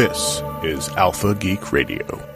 This is Alpha Geek Radio.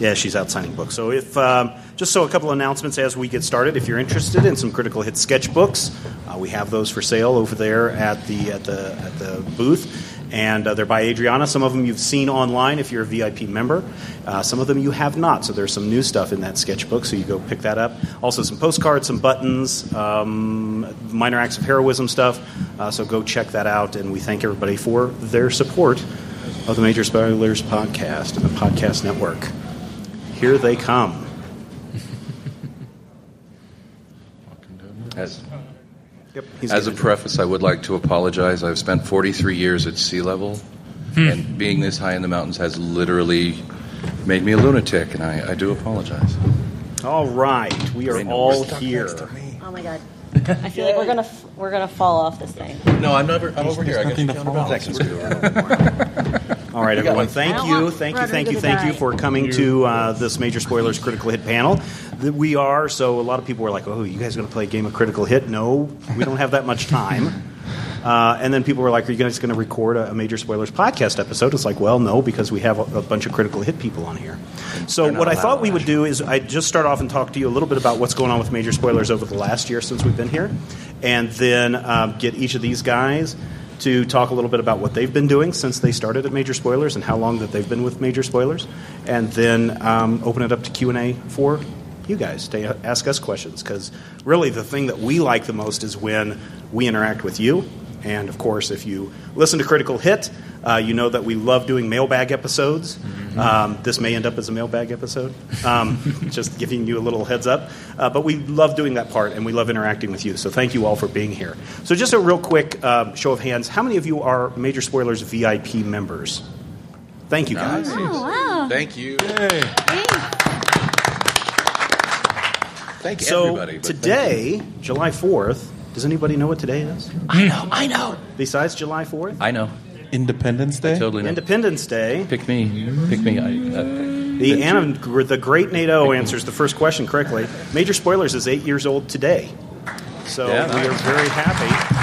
Yeah, she's out signing books. So, if um, just so a couple announcements as we get started. If you're interested in some critical hit sketchbooks, uh, we have those for sale over there at the at the at the booth, and uh, they're by Adriana. Some of them you've seen online if you're a VIP member. Uh, some of them you have not. So there's some new stuff in that sketchbook. So you go pick that up. Also some postcards, some buttons, um, minor acts of heroism stuff. Uh, so go check that out. And we thank everybody for their support of the Major Spoilers podcast and the podcast network. Here they come. As, Yep, he's as a preface, I would like to apologize. I've spent 43 years at sea level, hmm. and being this high in the mountains has literally made me a lunatic, and I, I do apologize. All right, we are They all here. Oh my god. I feel like we're gonna f- we're gonna fall off this thing. No, I'm never. I'm over here. I guess nothing guess to you fall All right, everyone. Thank you, thank you, thank you, thank you for coming to uh, this major spoilers critical hit panel. We are so a lot of people were like, "Oh, you guys going to play a game of critical hit?" No, we don't have that much time. Uh, and then people were like, "Are you guys going to record a, a major spoilers podcast episode?" It's like, well, no, because we have a, a bunch of critical hit people on here. So what I thought we would do is I'd just start off and talk to you a little bit about what's going on with major spoilers over the last year since we've been here, and then um, get each of these guys to talk a little bit about what they've been doing since they started at Major Spoilers and how long that they've been with Major Spoilers, and then um, open it up to Q and A for you guys to ask us questions. Because really, the thing that we like the most is when we interact with you. And of course, if you listen to Critical Hit, uh, you know that we love doing mailbag episodes. Um, this may end up as a mailbag episode, um, just giving you a little heads up. Uh, but we love doing that part, and we love interacting with you. So thank you all for being here. So just a real quick um, show of hands: how many of you are Major Spoilers VIP members? Thank you, guys. Oh wow. Thank you. Yay. Thank So everybody. but thank today, July fourth. Does anybody know what today is? I know. I know. Besides July fourth, I know. Independence Day? Totally know. Independence Day. Pick me. Pick me. I, uh, The, Anna, the great NATO answers the first question correctly. Major Spoilers is eight years old today. So Yeah, we are very happy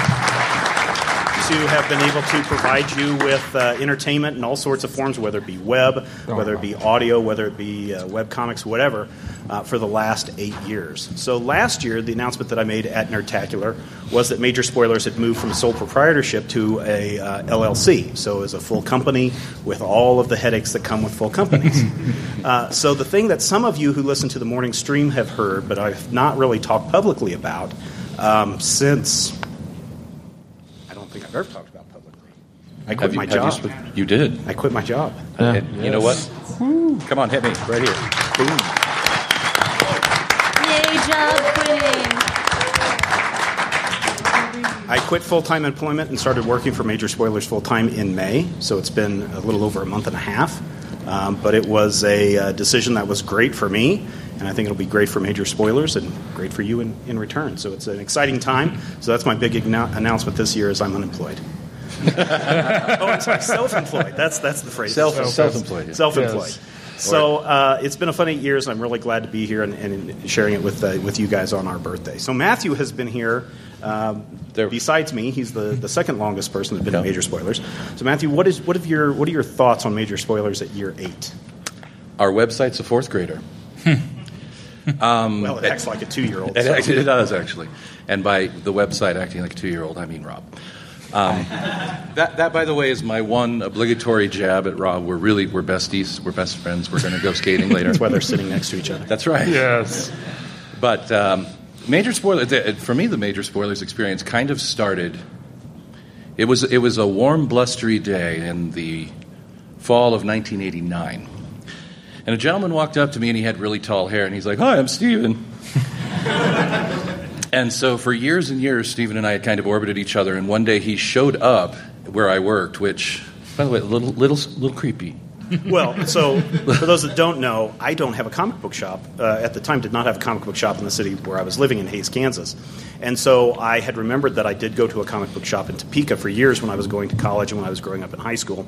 to have been able to provide you with uh, entertainment in all sorts of forms, whether it be web, whether it be audio, whether it be uh, web comics, whatever, uh, for the last eight years. So last year, the announcement that I made at Nerdtacular was that Major Spoilers had moved from sole proprietorship to a uh, LLC. So as a full company with all of the headaches that come with full companies. uh, so the thing that some of you who listen to the morning stream have heard, but I've not really talked publicly about um, since I don't think I've ever talked about publicly. I quit have my you job. sp- You, did. I quit my job. And You know what? Come on, hit me right here. Boom. Yay, job quitting. I quit full time employment and started working for Major Spoilers full time in May, so it's been a little over a month and a half. Um, but it was a uh, decision that was great for me, and I think it'll be great for Major Spoilers and great for you in, in return. So it's an exciting time. So that's my big agno- announcement this year: is I'm unemployed. oh, I'm sorry, self-employed. That's that's the phrase. Self, self-employed. Self-employed. Yes. So uh, it's been a fun eight years, and I'm really glad to be here and, and sharing it with uh, with you guys on our birthday. So Matthew has been here. Um, besides me, he's the, the second longest person that's been in major spoilers. So Matthew, what is what of your what are your thoughts on major spoilers at year eight? Our website's a fourth grader. well, it acts like a two year old. It, actually, it does actually, and by the website acting like a two-year-old, I mean Rob. Um, that, that, by the way, is my one obligatory jab at Rob. We're really we're besties. We're best friends. We're going to go skating later. That's why they're sitting next to each other. That's right. Yes. But um, major spoiler the- for me, the major spoilers experience kind of started. It was it was a warm, blustery day in the fall of 1989, and a gentleman walked up to me and he had really tall hair and he's like, "Hi, I'm Steven. and so for years and years, Steven and I had kind of orbited each other. And one day he showed up where I worked, which, by the way, a little little little creepy. Well, so for those that don't know, I don't have a comic book shop. Uh, at the time, did not have a comic book shop in the city where I was living in Hays, Kansas. And so I had remembered that I did go to a comic book shop in Topeka for years when I was going to college and when I was growing up in high school.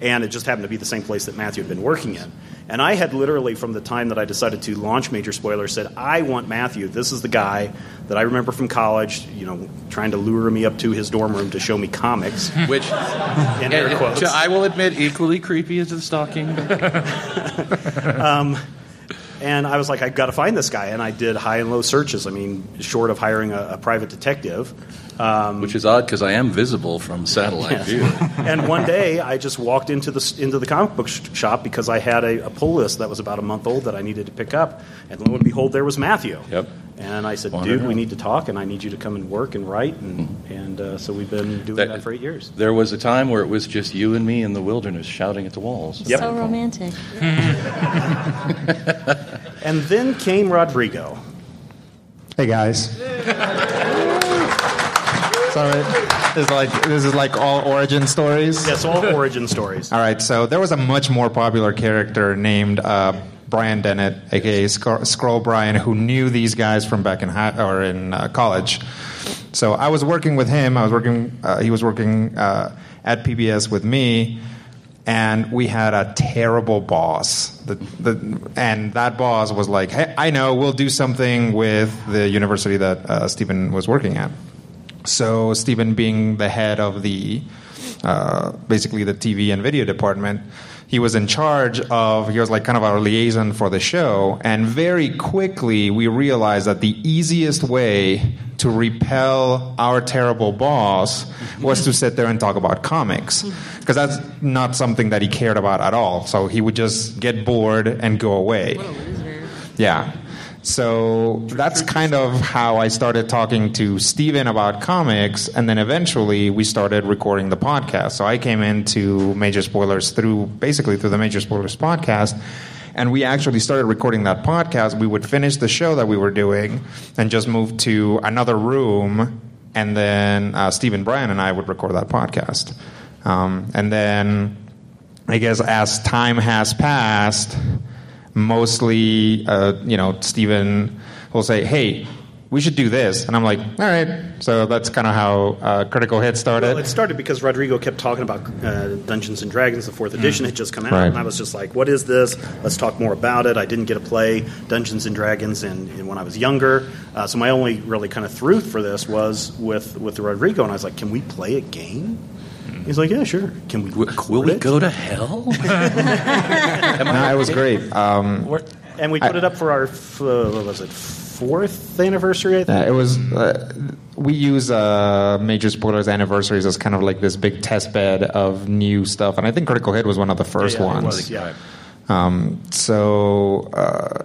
And it just happened to be the same place that Matthew had been working in. And I had literally, from the time that I decided to launch Major Spoilers, said, I want Matthew. This is the guy that I remember from college, you know, trying to lure me up to his dorm room to show me comics. Which, in air quotes. I will admit, equally creepy as the stalking. Um, And I was like, I've got to find this guy. And I did high and low searches. I mean, short of hiring a, a private detective. Um, Which is odd because I am visible from satellite view. and one day, I just walked into the into the comic book sh- shop because I had a, a pull list that was about a month old that I needed to pick up. And lo and behold, there was Matthew. Yep. And I said, dude, we need to talk, and I need you to come and work and write. And, and uh, so we've been doing that, That- for eight years. There was a time where it was just you and me in the wilderness shouting at the walls. Yep. So romantic. And then came Rodrigo. Hey guys. Sorry, this is like this is like all origin stories. Yes, all origin stories. All right, so there was a much more popular character named uh, Brian Dennett, aka Scro- Scroll Brian, who knew these guys from back in high, or in uh, college. So I was working with him. I was working. Uh, he was working uh, at PBS with me, and we had a terrible boss. The, the, and that boss was like, "Hey, I know. We'll do something with the university that uh, Stephen was working at." So Stephen, being the head of the uh, basically the TV and video department, he was in charge of. He was like kind of our liaison for the show, and very quickly we realized that the easiest way to repel our terrible boss was to sit there and talk about comics because that's not something that he cared about at all. So he would just get bored and go away. Yeah. So that's kind of how I started talking to Steven about comics, and then eventually we started recording the podcast. So I came into Major Spoilers through basically through the Major Spoilers podcast, and we actually started recording that podcast. We would finish the show that we were doing and just move to another room, and then uh, Stephen Bryan and I would record that podcast. Um, and then I guess as time has passed, mostly, uh, you know, Stephen will say, "Hey, we should do this," and I'm like, "All right." So that's kind of how uh, Critical Hit started. Well, it started because Rodrigo kept talking about uh, Dungeons and Dragons. The fourth edition had just come out, Right. and I was just like, "What is this? Let's talk more about it." I didn't get to play Dungeons and Dragons in, in when I was younger, uh, so my only really kind of through for this was with with Rodrigo, and I was like, "Can we play a game?" He's like, "Yeah, sure." Can we? Will, will we it? go to hell? no, it was great. Um, And we put it up for our f- uh, what was it fourth anniversary? I think. uh, it was. Uh, we use uh, Major Spoilers anniversaries as kind of like this big test bed of new stuff, and I think Critical Hit was one of the first Yeah, it ones. was, yeah. Um, so uh,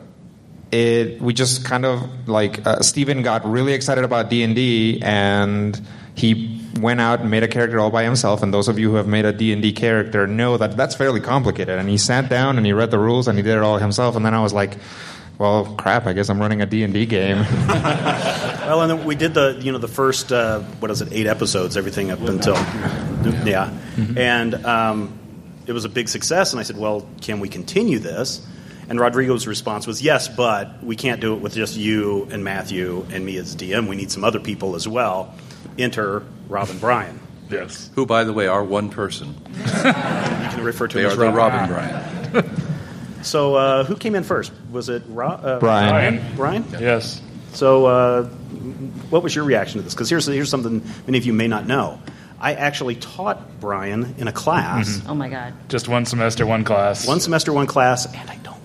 it we just kind of like uh, Steven got really excited about D and D, and he went out and made a character all by himself. And those of you who have made a D and D character know that that's fairly complicated. And he sat down and he read the rules and he did it all himself. And then I was like. Well, crap! I guess I'm running a D and D game. Well, and then we did the you know the first uh, what is it eight episodes, everything up until yeah, and um, it was a big success. And I said, well, can we continue this? And Rodrigo's response was yes, but we can't do it with just you and Matthew and me as DM. We need some other people as well. Enter Robin Bryan. Yes. Who, by the way, are one person. You can refer to They him are as the Robin. Robin Bryant. So uh, who came in first? Was it Ro- uh, Brian. Brian? Yes. So, uh, what was your reaction to this? Because here's here's something many of you may not know. I actually taught Brian in a class, Oh my god. Just one semester, one class. one semester, one class, and I don't remember.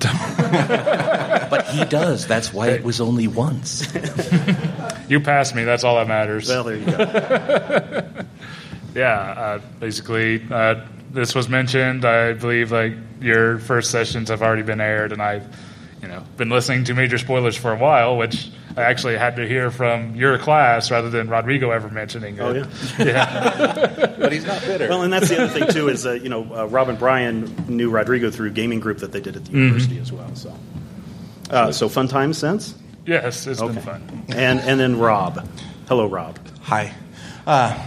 But he does. That's why it was only once. You passed me. That's all that matters. Well, there you go. yeah. Uh, basically, uh, this was mentioned. I believe like your first sessions have already been aired, and I've, you know, been listening to major spoilers for a while, which I actually had to hear from your class rather than Rodrigo ever mentioning it. Oh, yeah? yeah. But he's not bitter. well, and that's the other thing too is uh, you know uh, Robin Bryan knew Rodrigo through gaming group that they did at the university as well. So, uh, so fun times since, Yes, it's Okay. been fun. and and then Rob. Hello, Rob. Hi. Uh,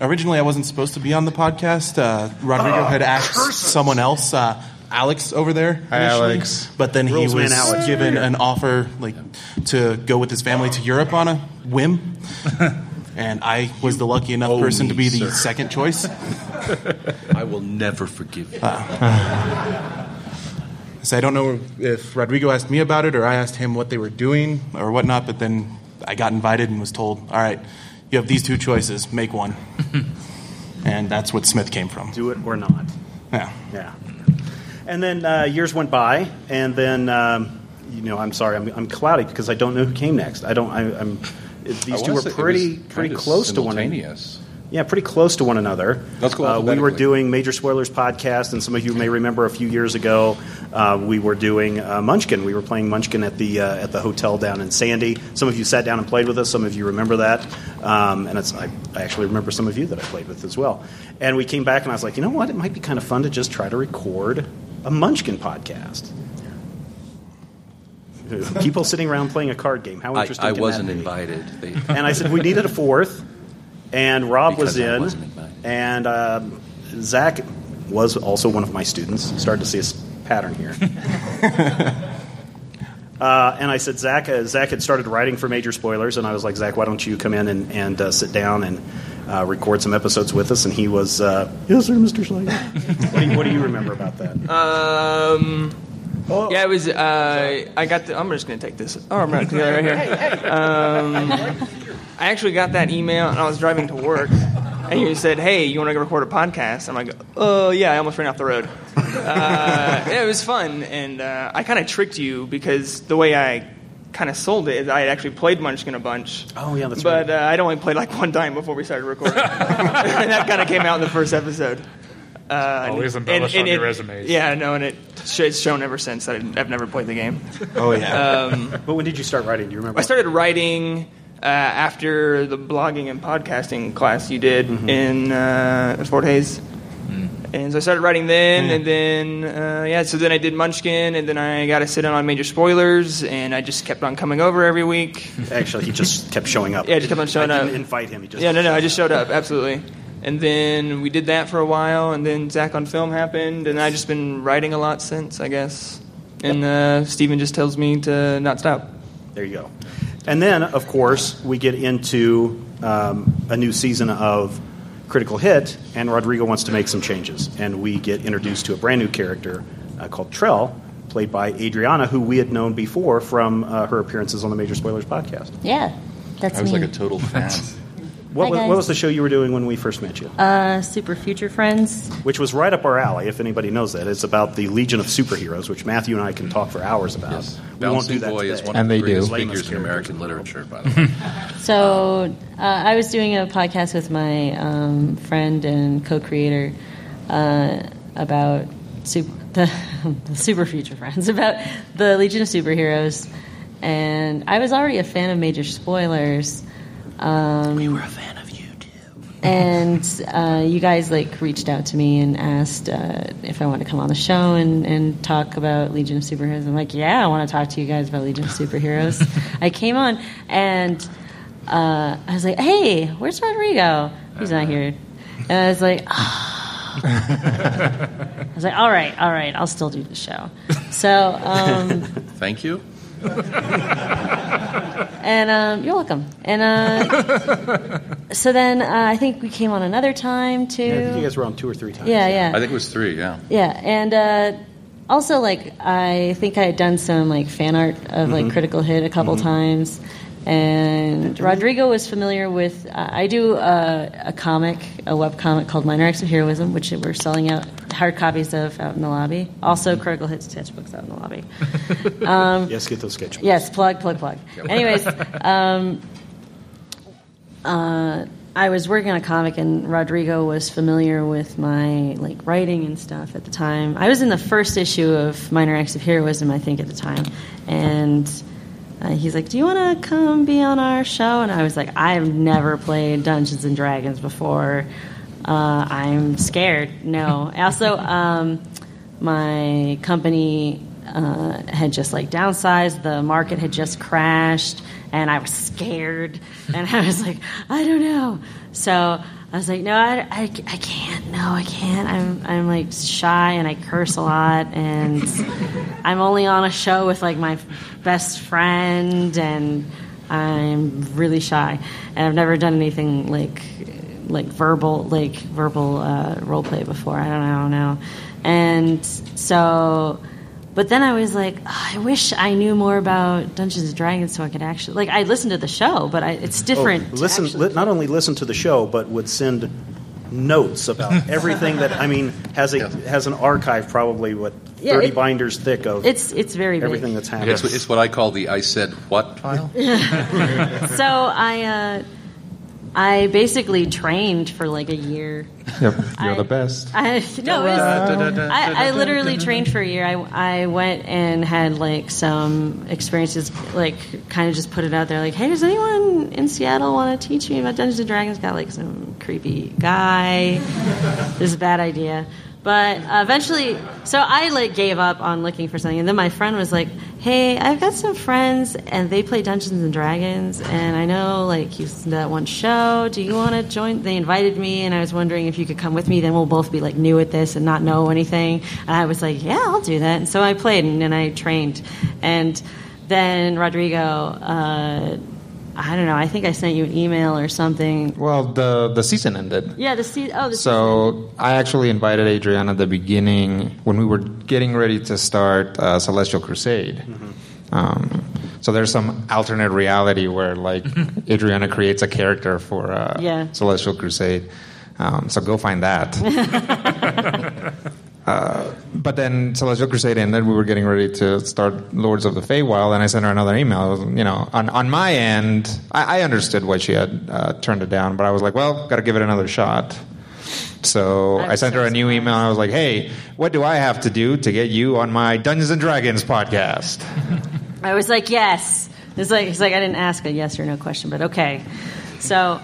originally, I wasn't supposed to be on the podcast. Uh, Rodrigo had asked someone else, uh, Alex over there. Hi, initially, Alex. But then he Rules man was Alex. given an offer like to go with his family to Europe on a whim. And I was the lucky enough person to be the sir. second choice. I will never forgive you. Uh, so I don't know if Rodrigo asked me about it or I asked him what they were doing or whatnot, but then I got invited and was told, all right, you have these two choices, make one. and that's what Smith came from. Do it or not. Yeah. Yeah. And then uh, years went by, and then um, you know, I'm sorry, I'm, I'm cloudy because I don't know who came next. I don't. I, I'm. These I two were pretty pretty close to one another. Yeah, pretty close to one another. Let's go Uh, we were doing Major Spoilers podcast, and some of you may remember a few years ago, uh, we were doing uh, Munchkin. We were playing Munchkin at the uh, at the hotel down in Sandy. Some of you sat down and played with us. Some of you remember that, um, and it's, I, I actually remember some of you that I played with as well. And we came back, and I was like, you know what? It might be kind of fun to just try to record a Munchkin podcast. People sitting around playing a card game. How interesting! I can wasn't invited. They, And I said we needed a fourth, and Rob was I in, and um, Zach was also one of my students. Started to see a pattern here. uh, and I said, Zach, uh, Zach had started writing for Major Spoilers, and I was like, Zach, why don't you come in and, and uh, sit down and uh, record some episodes with us? And he was, uh, yes, sir, Mr. Slater. what, do you, what do you remember about that? Um, yeah, it was. Uh, I got. The, I'm just gonna take this. Oh, I'm right, right here. Um, I actually got that email, and I was driving to work, and you said, "Hey, you want to record a podcast?" I'm like, "Oh yeah." I almost ran off the road. Uh, yeah, it was fun, and uh, I kind of tricked you because the way I kind of sold it. I had actually played Munchkin a bunch. Oh, yeah, that's but, right. uh, I'd only played like one time before we started recording. and that kind of came out in the first episode. Uh, Always and- embellish and on your it- resumes. Yeah, no, and it, it's shown ever since that I've never played the game. Oh, yeah. Um, But when did you start writing? Do you remember? I started writing uh, after the blogging and podcasting class you did Mm-hmm. in uh, Fort Hays. And so I started writing then, and then uh, yeah. So then I did Munchkin, and then I got to sit in on major spoilers, and I just kept on coming over every week. Actually, he just kept showing up. Yeah, just kept on showing I up. didn't invite him. He just Yeah, no, no, I just showed up, absolutely. And then we did that for a while, and then Zach on Film happened, and I've just been writing a lot since, I guess. And uh, Steven just tells me to not stop. There you go. And then, of course, we get into um, a new season of Critical Hit, and Rodrigo wants to make some changes. And we get introduced to a brand new character uh, called Trell, played by Adriana, who we had known before from uh, her appearances on the Major Spoilers podcast. Yeah, that's I was me. like a total fan. What, Hi, was, what was the show you were doing when we first met you? uh, Super Future Friends. which was right up our alley, if anybody knows that. It's about the Legion of Superheroes, which Matthew and I can talk for hours about. Yes. We won't do Bouncing that Boy today. is one And of they the greatest do. Layman's figures in. American literature, by the way. So uh, I was doing a podcast with my um, friend and co-creator uh, about super, the, the Super Future Friends, about the Legion of Superheroes, and I was already a fan of Major Spoilers. Um, we were a fan of you too. And uh, you guys like reached out to me and asked uh, if I want to come on the show and, and talk about Legion of Superheroes. I'm like, yeah, I want to talk to you guys about Legion of Superheroes. I came on and uh, I was like, hey, where's Rodrigo? He's not here. And I was like, Ah I was like, all right, all right, I'll still do the show. So, um, Thank you. and um, you're welcome. And uh, so then uh, I think we came on another time too. Yeah, I think you guys were on two or three times. Yeah, yeah. I think it was three, yeah. Yeah, and uh, also like I think I had done some like fan art of like Critical Hit a couple times, and Rodrigo was familiar with. Uh, I do a, a comic, a web comic called Minor Acts of Heroism, which we're selling out hard copies of out in the lobby. Also, Critical Hit sketchbooks out in the lobby. Yes, get those sketch. Yes, plug, plug, plug. Anyways, um, uh, I was working on a comic, and Rodrigo was familiar with my like writing and stuff at the time. I was in the first issue of Minor Acts of Heroism, I think, at the time, and. Uh, he's like, "Do you want to come be on our show?" And I was like, "I've never played Dungeons and Dragons before. Uh, I'm scared. No." also, um, my company uh, had just like downsized. The market had just crashed, and I was scared. And I was like, I don't know. So I was like, no, I, I, I can't. No, I can't. I'm I'm like shy and I curse a lot and I'm only on a show with like my best friend and I'm really shy and I've never done anything like like verbal like verbal uh, role play before. I don't know, I don't know. And so but then I was like, "Oh, I wish I knew more about Dungeons and Dragons so I could actually like I listened to the show, but I, it's different. Oh, listen, li- not only listen to the show, but would send notes about everything that I mean has a has an archive probably what Yeah, thirty it- binders thick of it's it's very big. everything that's happening. It's, it's what I call the I said what file. so I uh, I basically trained for like a year. Yep, you're I- the best. I, no, it was, I, I literally trained for a year. I, I went and had like some experiences, like kind of just put it out there, like, hey, does anyone in Seattle want to teach me about Dungeons and Dragons? Got like some creepy guy. this is a bad idea. But eventually, so I like gave up on looking for something, and then my friend was like, "Hey, I've got some friends, and they play Dungeons and Dragons, and I know like you listened to that one show. Do you want to join?" They invited me, and I was wondering if you could come with me. Then we'll both be like new at this and not know anything. And I was like, "Yeah, I'll do that." And so I played, and, and I trained, and then Rodrigo. Uh, I don't know. I think I sent you an email or something. Well, the the season ended. Yeah, the se- oh the So I actually invited Adrian at the beginning when we were getting ready to start uh, Celestial Crusade. Mm-hmm. Um, so there's some alternate reality where like Adriana creates a character for uh, Yeah. Celestial Crusade. Um, so go find that. Uh, but then Celestial Crusade ended. We were getting ready to start Lords of the Feywild, and I sent her another email. Was, You know, on on my end, I, I understood why she had uh, turned it down, but I was like, well, got to give it another shot. So I'm sent her a new email. and I was like, hey, what do I have to do to get you on my Dungeons and Dragons podcast? I was like, yes. It's like it's like I didn't ask a yes or no question, but okay. So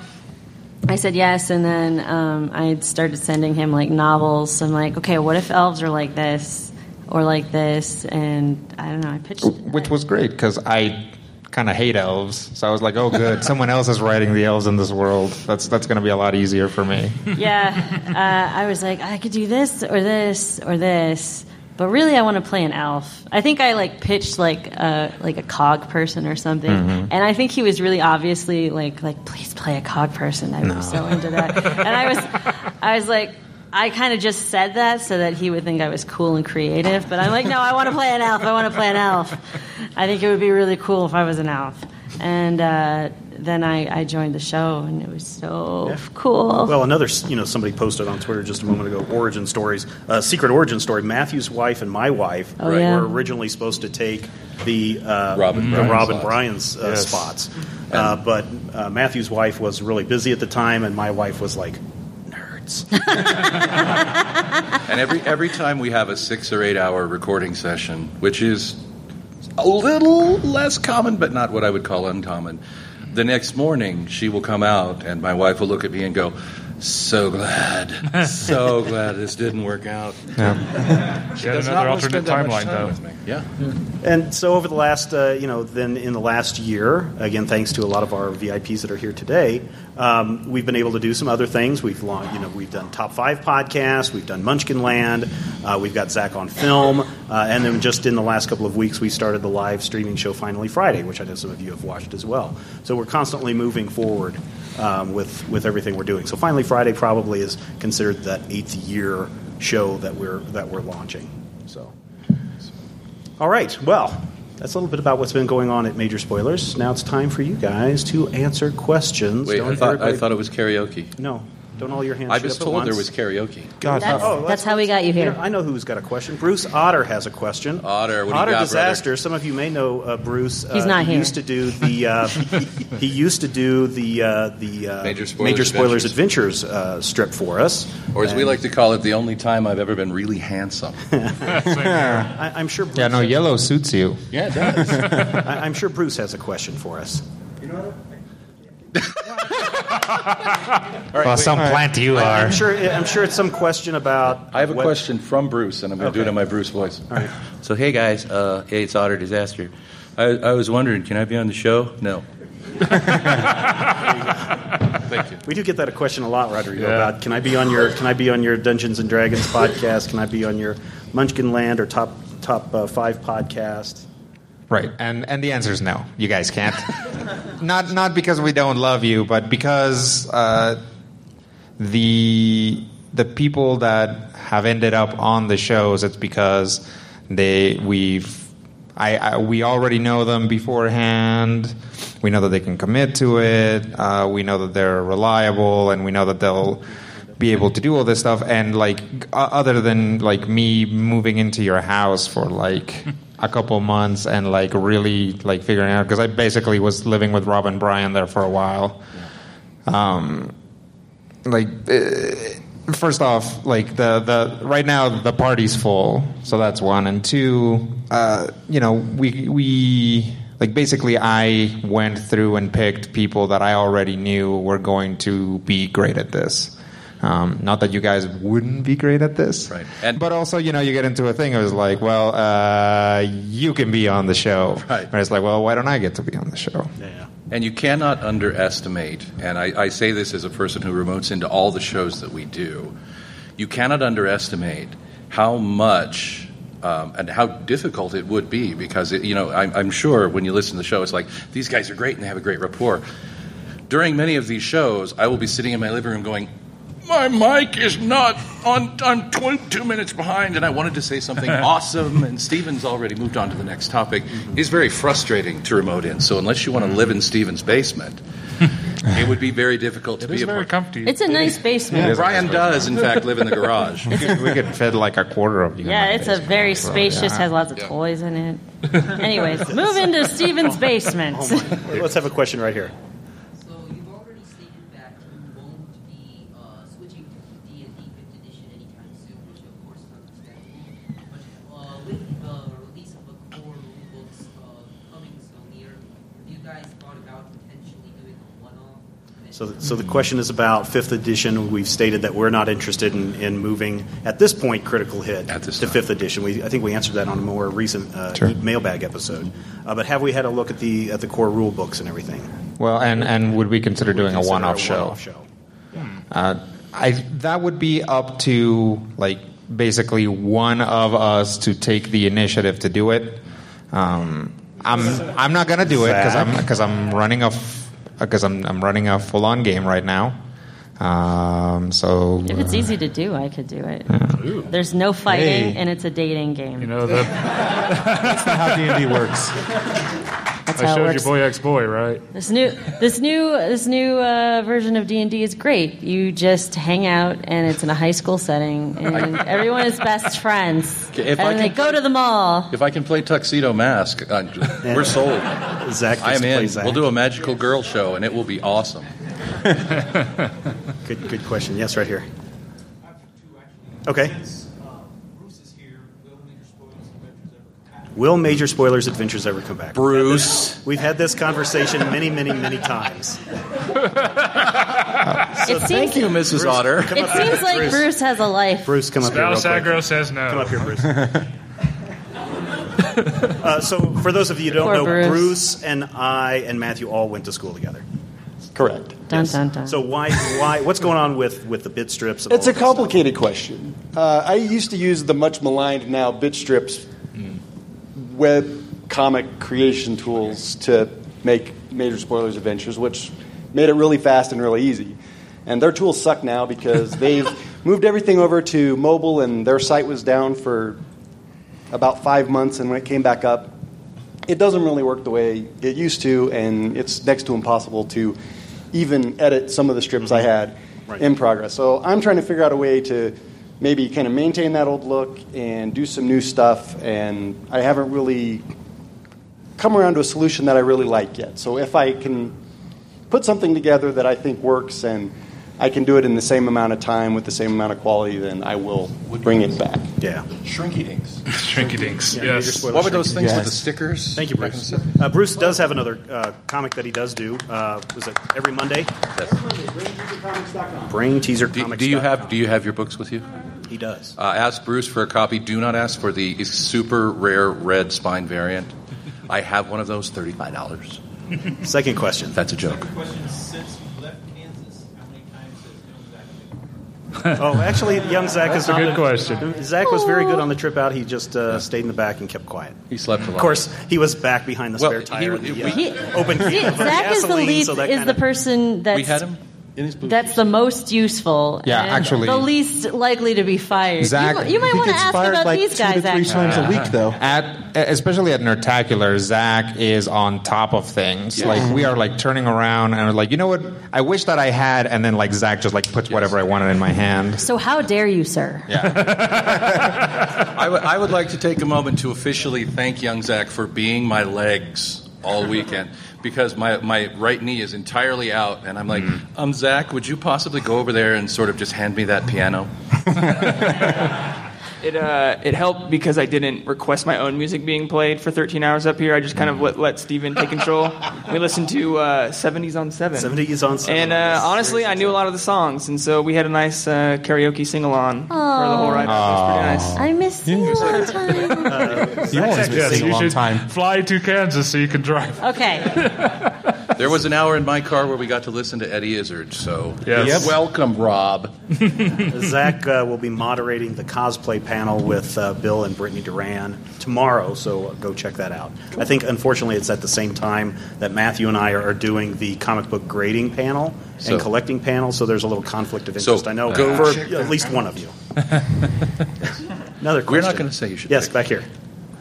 I said yes, and then um, I started sending him like novels. I'm like, okay, what if elves are like this or like this? And I don't know. I pitched, Which was great because I kind of hate elves. So I was like, oh, good. Someone else is writing the elves in this world. That's, that's going to be a lot easier for me. yeah. Uh, I was like, I could do this or this or this, but really, I want to play an elf. I think I like pitched like a like a cog person or something, Mm-hmm. and I think he was really obviously like like please play a cog person. I was so into that, and I was I was like. I kind of just said that so that he would think I was cool and creative, but I'm like, no, I want to play an elf. I want to play an elf. I think it would be really cool if I was an elf. And uh, then I, I joined the show, and it was so cool. Well, another, you know, somebody posted on Twitter just a moment ago, origin stories, uh, secret origin story. Matthew's wife and my wife Oh, right, yeah. were originally supposed to take the uh, Robin the Bryan Robin slots. Bryan's uh, Yes. spots, uh, but uh, Matthew's wife was really busy at the time, and my wife was like, nerds. And every every time we have a six or eight hour recording session, which is a little less common, but not what I would call uncommon, the next morning she will come out, and my wife will look at me and go, "So glad, so glad this didn't work out." Yeah. She had Does another not alternate spend timeline, time though. with me. Yeah. And so over the last, uh, you know, then in the last year, again, thanks to a lot of our VIPs that are here today, um, we've been able to do some other things. We've, launched, you know, we've done top five podcasts, we've done Munchkin Land, uh, we've got Zach on film, uh, and then just in the last couple of weeks, we started the live streaming show Finally Friday, which I know some of you have watched as well. So we're constantly moving forward um, with with everything we're doing. So Finally Friday probably is considered that eighth year show that we're that we're launching. So. All right. Well, that's a little bit about what's been going on at Major Spoilers. Now it's time for you guys to answer questions. Wait, Don't I thought, I thought it was karaoke. No, don't all your hands. I shoot was up at told there was karaoke. God, That's, Oh, that's let's- how we got you here. Here, I know who's got a question. Bruce Otter has a question. Otter, what do you Otter got, disaster. Some of you may know uh, Bruce. Uh, He's not he here. Used to do the. Uh, he used to do the uh, the uh, Major Spoilers Major Spoilers Adventures, uh, strip for us. Or as we like to call it, the only time I've ever been really handsome. I, I'm sure. Bruce Yeah, no, yellow suits you. Yeah, it does. I, I'm sure Bruce has a question for us. Well, some plant you are. I'm sure. I'm sure it's some question about. I have a what- question from Bruce, and I'm going to do it in my Bruce voice. All right. So, hey guys, uh, hey, it's Otter Disaster. I, I was wondering, can I be on the show? No. Thank you. We do get that a question a lot, Rodrigo. Yeah. About can I be on your can I be on your Dungeons and Dragons podcast? Can I be on your Munchkin Land or top top uh, five podcast? Right, and and the answer is no. You guys can't. not not because we don't love you, but because uh, the the people that have ended up on the shows, it's because they we've I, I we already know them beforehand. We know that they can commit to it. Uh, we know that they're reliable, and we know that they'll be able to do all this stuff. And like, other than like me moving into your house for like a couple months and like really like figuring out because I basically was living with Rob and Brian there for a while. Um, like uh, first off, like the the right now the party's full, so that's one, and two, uh, you know, we we like basically I went through and picked people that I already knew were going to be great at this. Um, not that you guys wouldn't be great at this, Right. And- but also you know you get into a thing. It was like, well, uh, you can be on the show, Right. And it's like, well, why don't I get to be on the show? Yeah. And you cannot underestimate, and I, I say this as a person who remotes into all the shows that we do, you cannot underestimate how much um, and how difficult it would be because, it, you know, I'm, I'm sure when you listen to the show, it's like, these guys are great and they have a great rapport. During many of these shows, I will be sitting in my living room going, my mic is not on. I'm tw- two minutes behind, and I wanted to say something awesome, and Steven's already moved on to the next topic. He's very frustrating to remote in. So unless you want to live in Steven's basement, it would be very difficult to It be is a very part. comfy. It's a nice basement. Brian does, in fact, live in the garage. we could fit like a quarter of you. Yeah, my it's a very spacious, yeah. has lots of toys in it. Anyways, move into Steven's oh basement. Let's have a question right here. So you've already stated that you won't be uh, switching to D and D Fifth Edition anytime soon, which of course is understandable. But uh, with the release of the core rule books uh, coming so near, have you guys thought about potentially doing a one-off? So, so the question is about fifth edition. We've stated that we're not interested in, in moving at this point critical hit this to time. fifth edition. We, I think we answered that on a more recent uh, Sure. mailbag episode. Uh, but have we had a look at the at the core rule books and everything? Well, and and would we consider doing a Consider one-off show? one-off show. Uh, I that would be up to like basically one of us to take the initiative to do it. Um, I'm I'm not gonna do it because I'm because I'm running a because I'm I'm running a full-on game right now. Um, so If it's easy to do, I could do it. There's no fighting, Hey. and it's a dating game. You know, the, That's not how D and D works. That's I how it showed you works. Boy X Boy, right? This new, this new, this new uh, version of D and D is great. You just hang out, and it's in a high school setting, and everyone is best friends. Okay, if and I they can- go to the mall. If I can play Tuxedo Mask, uh, we're sold. Zach, I'm in. Zach. We'll do a magical girl show, and it will be awesome. Good, good question. Yes, right here. Okay. Will major spoilers adventures ever come back? Bruce. We've had this conversation many, many, many times. it seems, Thank you, Mrs. Otter. It up here. seems like Bruce. has a life. Bruce, come up here. Real Spouse quick. aggro says no. Come up here, Bruce. uh, so, for those of you who don't Poor know, Bruce. Bruce. and I and Matthew all went to school together. Correct. Dun dun dun. So, why, why, what's going on with, with the bit strips? It's a of stuff? complicated question. Uh, I used to use the much maligned now BitStrips web comic creation tools to make Major Spoilers Adventures, which made it really fast and really easy. And their tools suck now because they've moved everything over to mobile, and their site was down for about five months. And when it came back up, it doesn't really work the way it used to, and it's next to impossible to even edit some of the strips I mm-hmm. had Right. in progress. So I'm trying to figure out a way to maybe kind of maintain that old look and do some new stuff, and I haven't really come around to a solution that I really like yet. So if I can put something together that I think works and I can do it in the same amount of time with the same amount of quality, then I will bring it back. Yeah. Shrinky dinks. Shrinky dinks. Yeah, yes. What were those things with the stickers? Thank you, Bruce. Uh, Bruce does have another uh, comic that he does do. Uh, was it every Monday? Brain teaser Do, comics. do you have Do you have your books with you? He does. Uh, ask Bruce for a copy. Do not ask for the super rare red spine variant. I have one of those. Thirty-five dollars. Second question. That's a joke. question since you left Kansas, Oh, actually, young Zach That's is a not good question. Zach was very good on the trip out. He just uh, stayed in the back and kept quiet. He slept a lot. Of course, he was back behind the Well, spare tire. he- in the, we- uh, open See, can of Zach is the gasoline, least so that is kinda- the person that we had him in his booth. that's the most useful. Yeah, and actually- the least likely to be fired. Zach- you, you might want to ask about like these two guys. to three Actually, times a week, though. At especially at Nerdtacular, Zach is on top of things. Like we mm-hmm. are like turning around and we're like, you know what? I wish that I had, and then like Zach just like puts whatever I wanted in my hand. so how dare you, sir? I would- I would like to take a moment to officially thank young Zach for being my legs all weekend because my, my right knee is entirely out, and I'm like, um, Zach, would you possibly go over there and sort of just hand me that piano? It uh, it helped because I didn't request my own music being played for 13 hours up here. I just kind of let, let Steven take control. We listened to uh, 70s on 7. 70s on 7. And uh, honestly, I knew a lot of the songs, and so we had a nice uh, karaoke sing along for the whole ride. It was pretty nice. I missed you all the time. You always been Yes, singing a long should time. fly to Kansas so you can drive. Okay, There was an hour in my car where we got to listen to Eddie Izzard, so Yes. Yep. welcome, Rob. Zach uh, will be moderating the cosplay panel with uh, Bill and Brittany Duran tomorrow, so go check that out. I think, unfortunately, it's at the same time that Matthew and I are, are doing the comic book grading panel So- and collecting panel, so there's a little conflict of So, interest. I know go for at least one of you. Another question. We're not going to say you should. Yes, pick. back here.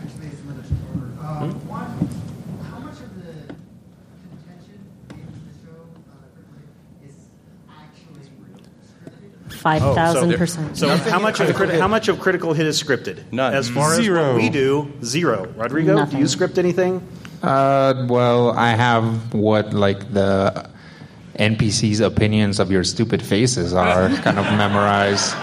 Actually, it's another order. Um, one, how much of the contention in the show uh, is actually scripted? Five Oh, thousand so- percent. So, how much of Critical criti- Hit. how much of Critical Hit is scripted? None. As far Zero. as what we do, zero. Rodrigo, do you script anything? Uh, well, I have what like the NPC's opinions of your stupid faces are kind of memorized.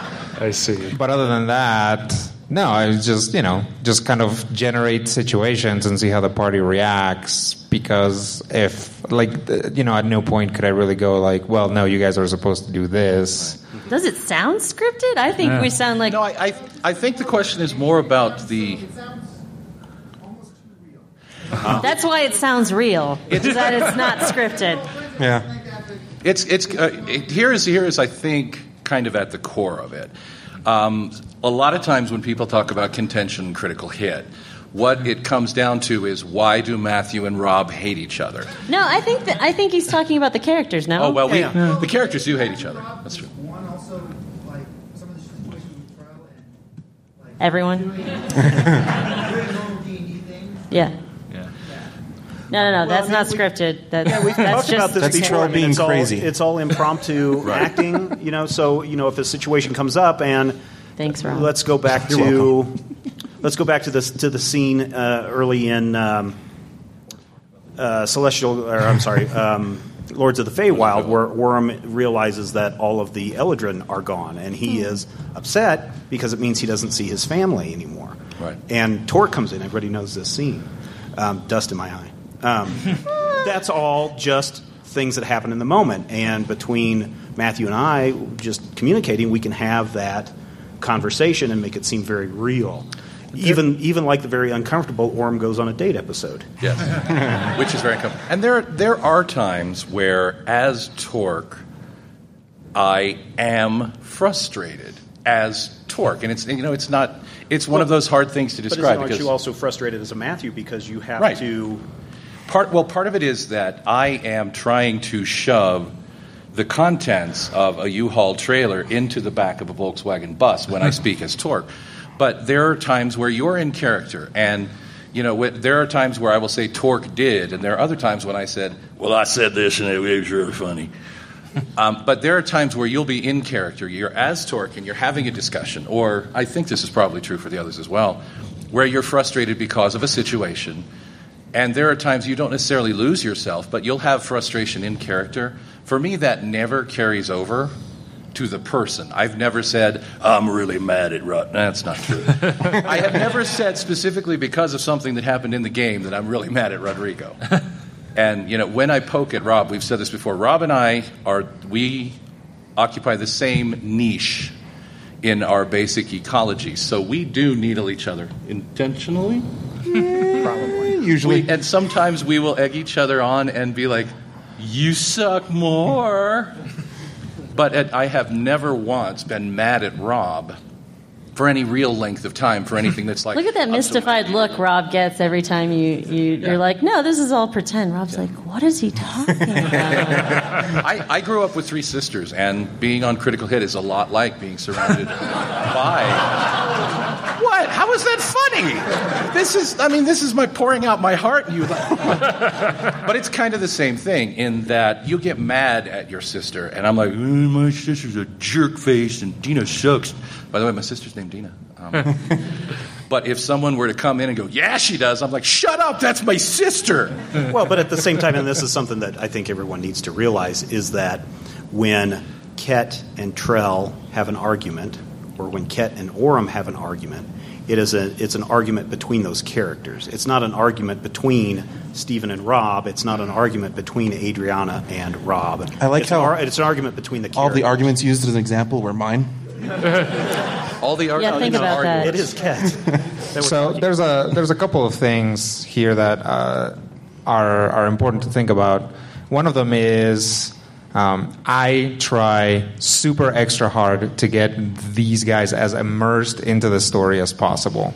I see. But other than that, no, I just you know just kind of generate situations and see how the party reacts. Because if like you know, at no point could I really go like, well, no, you guys are supposed to do this. Does it sound scripted? I think we sound like No, I, I, I think the question is more about the. that's why it sounds real. Is that it's not scripted. Yeah. It's it's uh, it, here is here is I think kind of at the core of it. Um, a lot of times when people talk about contention and critical hit, what it comes down to is why do Matthew and Rob hate each other? No, I think that I think he's talking about the characters now. Oh well, we, Yeah. the characters do hate each other. That's true. One also, like, some of the situations we throw and, like, Everyone. doing, doing normal D&D things. Yeah. No, no, no. That's not scripted. That, We've that's talked about just this That's before. Troll I mean, being it's all, crazy. It's all impromptu acting, you know. So you know, if a situation comes up, and Thanks, Rob. let's go back to let's go back to this to the scene uh, early in um, uh, Celestial, or I'm sorry, um, Lords of the Feywild, where Worm realizes that all of the Eladrin are gone, and he is upset because it means he doesn't see his family anymore. Right. And Torque comes in. Everybody knows this scene. Um, dust in my eye. Um, that's all just things that happen in the moment. And between Matthew and I, just communicating, we can have that conversation and make it seem very real. Even even like the very uncomfortable Orm goes on a date episode. Yes, which is very comfortable. And there there are times where, as Torque, I am frustrated as Torque, and it's you know it's not it's one of those hard things to But describe isn't because you also frustrated as a Matthew because you have Right. to Part well, part of it is that I am trying to shove the contents of a U-Haul trailer into the back of a Volkswagen bus when I speak as Torque. But there are times where you're in character, and you know there are times where I will say Torque did, and there are other times when I said, "Well, I said this, and it was really funny." Um, but there are times where you'll be in character. You're as Torque and you're having a discussion, or I think this is probably true for the others as well, where you're frustrated because of a situation. And there are times you don't necessarily lose yourself, but you'll have frustration in character. For me, that never carries over to the person. I've never said, I'm really mad at Rut. That's not true. I have never said specifically because of something that happened in the game that I'm really mad at Rodrigo. And you know, when I poke at Rob, we've said this before. Rob and I are we occupy the same niche in our basic ecology, so we do needle each other intentionally. probably. Usually. We, and sometimes we will egg each other on and be like, "You suck more." But uh, I have never once been mad at Rob for any real length of time for anything that's like. Look at that mystified look Rob gets every time you, you you're like, no, this is all pretend. Rob's like, what is he talking about? I, I grew up with three sisters, and being on Critical Hit is a lot like being surrounded by. What? How is that funny? This is, I mean, this is my pouring out my heart. And you, like but it's kind of the same thing in that you get mad at your sister, and I'm like, "Mm, my sister's a jerk face, and Dina sucks. By the way, my sister's named Dina. Um, but if someone were to come in and go, yeah, she does, I'm like, shut up, that's my sister. well, but at the same time, and this is something that I think everyone needs to realize, is that when Ket and Trell have an argument, or when Ket and Orem have an argument, it is a it's an argument between those characters. It's not an argument between Stephen and Rob. It's not an argument between Adriana and Rob. I like it's how an ar- it's an argument between the All the arguments used as an example were mine. All the arguments. Yeah, think about that. It is Ket. So there's a there's a couple of things here that uh, are are important to think about. One of them is um, I try super extra hard to get these guys as immersed into the story as possible,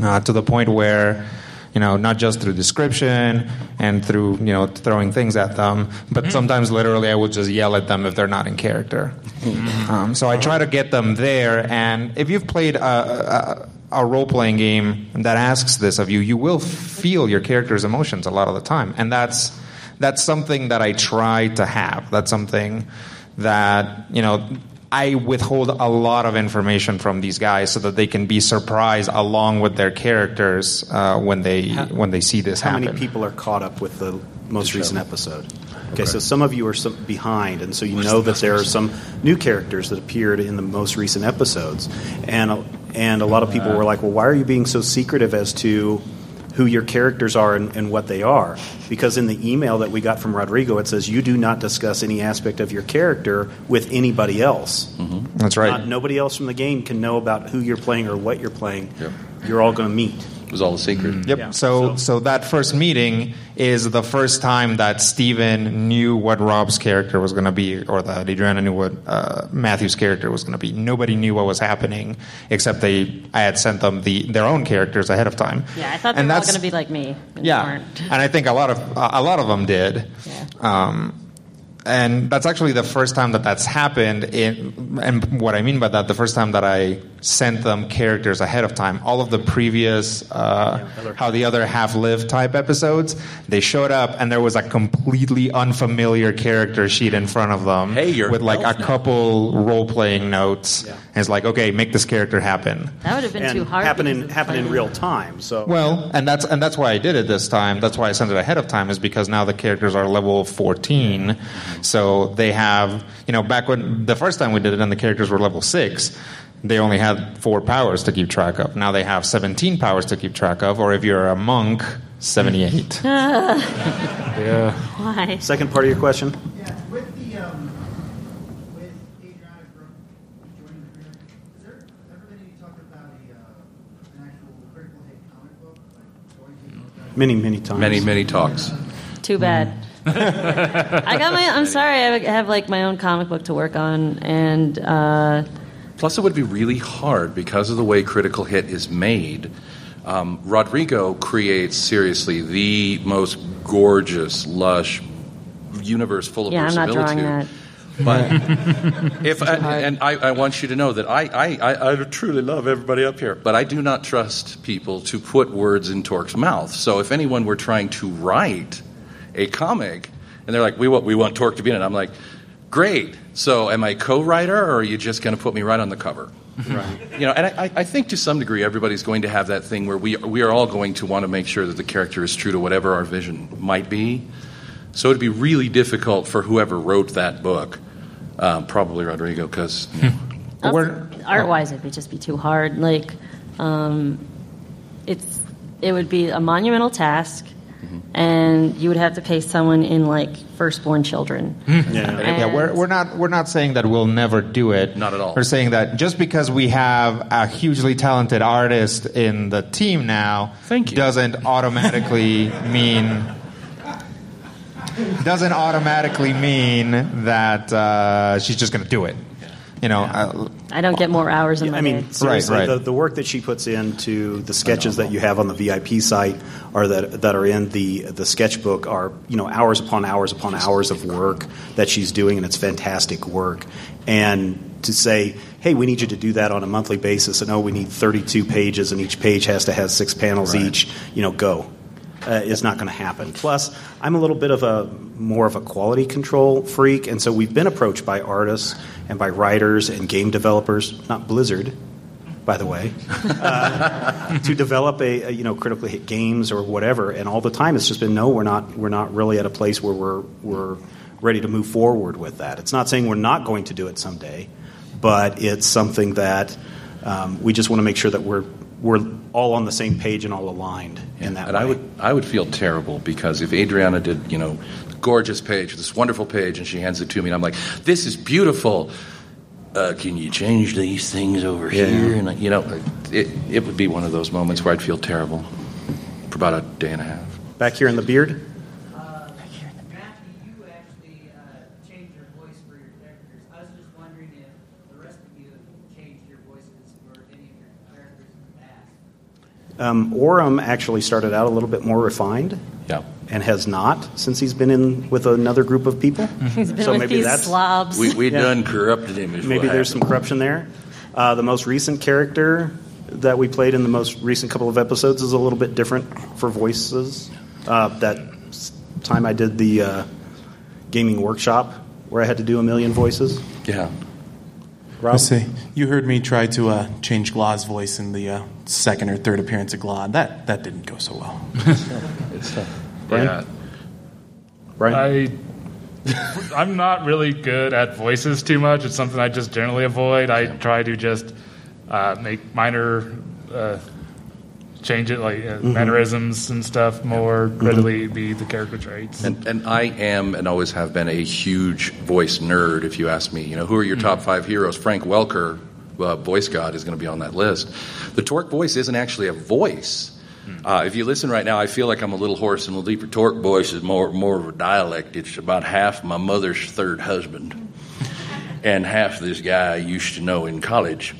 uh, to the point where you know not just through description and through you know throwing things at them, but sometimes literally I would just yell at them if they're not in character. Um, so I try to get them there, and if you've played a, a, a role playing game that asks this of you, you will feel your character's emotions a lot of the time, and that's that's something that I try to have. That's something that you know. I withhold a lot of information from these guys so that they can be surprised along with their characters uh, when they when they see this How happen. many people are caught up with the most recent episode? Okay, so some of you are some behind, and so you know that there are some new characters that appeared in the most recent episodes, and and a lot of people were like, "Well, why are you being so secretive as to who your characters are and, and what they are?" Because in the email that we got from Rodrigo, it says you do not discuss any aspect of your character with anybody else. Mm-hmm. That's right. Not, nobody else from the game can know about who you're playing or what you're playing. You're all going to meet. It was all a secret. Yep. so, so that first meeting is the first time that Steven knew what Rob's character was going to be, or that Adriana knew what uh, Matthew's character was going to be. Nobody knew what was happening except they. I had sent them the their own characters ahead of time. yeah, I thought they And were all that's- going to be like me. and they Yeah, weren't. and I think a lot of a lot of them did. Um, and that's actually the first time that that's happened. In, and what I mean by that, the first time that I sent them characters ahead of time. All of the previous, uh, how the other half lived type episodes, they showed up and there was a completely unfamiliar character sheet in front of them. Hey, with like a now. couple role playing notes. And it's like, okay, make this character happen. That would have been and too hard. happen in happen in real time. So Well, and that's and that's why I did it this time. That's why I sent it ahead of time is because now the characters are level 14. So they have, you know, back when the first time we did it and the characters were level 6, they only had 4 powers to keep track of. Now they have 17 powers to keep track of or if you're a monk, 78. Yeah. Why? Second part of your question. Yeah, with the um, with Adriana Gro- joining the group, has there ever been any talk about a uh, an actual critical hit comic book, like going to look at Many, many times. Many, many talks. Too bad. I got my. I'm sorry. I have like my own comic book to work on, and uh, Plus, it would be really hard because of the way Critical Hit is made. Um, Rodrigo creates seriously the most gorgeous, lush universe full of yeah, I'm not drawing that. But if and, and I, I want you to know that I, I, I, I truly love everybody up here, but I do not trust people to put words in Torque's mouth. So if anyone were trying to write a comic and they're like, "We want we want Torque to be in it," I'm like, "Great." So am I co-writer, or are you just going to put me right on the cover? Right. You know, and I, I think to some degree everybody's going to have that thing where we we are all going to want to make sure that the character is true to whatever our vision might be. So it'd be really difficult for whoever wrote that book, um, probably Rodrigo, because We're- art wise, it would just be too hard. Like, um, it's it would be a monumental task, Mm-hmm. and you would have to pay someone in like firstborn children. Yeah. Yeah, we're, we're not we're not saying that we'll never do it. Not at all. We're saying that just because we have a hugely talented artist in the team now, Thank you. doesn't automatically mean doesn't automatically mean that uh, she's just going to do it. You know, uh, I don't get more hours in my I mean, day. seriously, right. The, the work that she puts into the sketches that you have on the VIP site or that that are in the the sketchbook are you know hours upon hours upon hours of work that she's doing, and it's fantastic work. And to say, hey, we need you to do that on a monthly basis, and oh, we need 32 pages, and each page has to have six panels each. You know, go. Uh, is not going to happen. Plus, I'm a little bit of a more of a quality control freak, and so we've been approached by artists and by writers and game developers, not Blizzard, by the way, uh, to develop a, a, you know critically hit games or whatever. And all the time, it's just been no, we're not we're not really at a place where we're we're ready to move forward with that. It's not saying we're not going to do it someday, but it's something that um, we just want to make sure that we're we're all on the same page and all aligned in that and way. I would I would feel terrible because if Adriana did, you know, gorgeous page, this wonderful page, and she hands it to me, and I'm like, this is beautiful. Uh, can you change these things over Yeah. here? And you know, it it would be one of those moments where I'd feel terrible for about a day and a half. Back here in the beard. Uh, Matthew, you actually uh, changed your voice for your characters. I was just wondering if the rest of you have changed your voices for any of your characters in the past. Um, Orem actually started out a little bit more refined. Yeah. And has not since he's been in with another group of people. He's been so with maybe these that's slobs. We we Yeah. done corrupted him. maybe what there's some corruption there. Uh, the most recent character that we played in the most recent couple of episodes is a little bit different for voices. Uh, that time I did the uh, gaming workshop where I had to do a million voices. Yeah. Rob? Let's see. You heard me try to uh, change Glaw's voice in the uh, second or third appearance of Glaw. That that didn't go so well. It's Brian? Yeah. Brian? I, I'm not really good at voices too much. It's something I just generally avoid. I try to just uh, make minor uh, change it, like uh, Mhm. mannerisms and stuff, more readily be the character traits. And, and I am and always have been a huge voice nerd. If you ask me, you know, who are your top five heroes? Frank Welker, uh, voice god, is going to be on that list. The Torque voice isn't actually a voice. Uh, if you listen right now, I feel like I'm a little hoarse and a little deeper. Torque voice is more more of a dialect. It's about half my mother's third husband, and half this guy I used to know in college,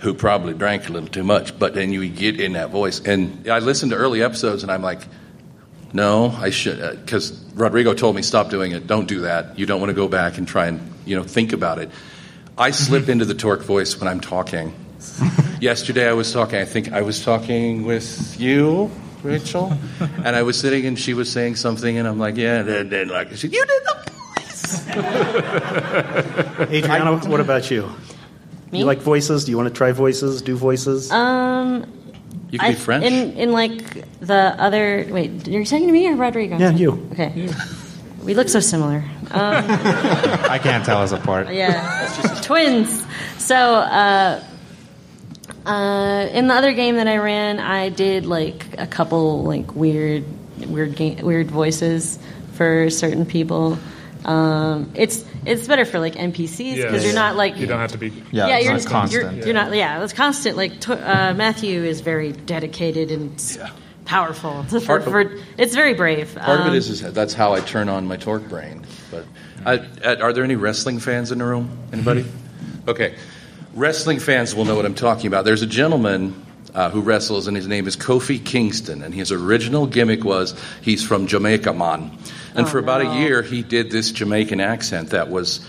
who probably drank a little too much. But then you get in that voice, and I listened to early episodes, and I'm like, no, I should, uh, because Rodrigo told me stop doing it. Don't do that. You don't want to go back and try and you know think about it. I slip into the torque voice when I'm talking. Yesterday I was talking. I think I was talking with you, Rachel, and I was sitting and she was saying something, and I'm like, yeah, and then like she said, you did the voice. Adriana, what about you? Me? You like voices? Do you want to try voices? Do voices? Um, You can be I- French? In in like the other. Wait, you're saying to me or Rodrigo? Yeah, you. Okay. We look so similar. Um, I can't tell us apart. yeah, twins. So uh, uh, in the other game that I ran, I did like a couple like weird, weird, game, weird voices for certain people. Um, it's it's better for like NPCs because you're not like you don't have to be. Yeah, it's you're, not constant. You're, you're not. Yeah, it's constant. Like to, uh, Matthew is very dedicated and s- powerful. For, Part- for, it's very brave. Part of Um, it is, is that's how I turn on my torque brain. But I, uh, are there any wrestling fans in the room? Anybody? Okay, wrestling fans will know what I'm talking about. There's a gentleman uh, who wrestles, and his name is Kofi Kingston, and his original gimmick was he's from Jamaica, man. And for oh, about a year, he did this Jamaican accent that was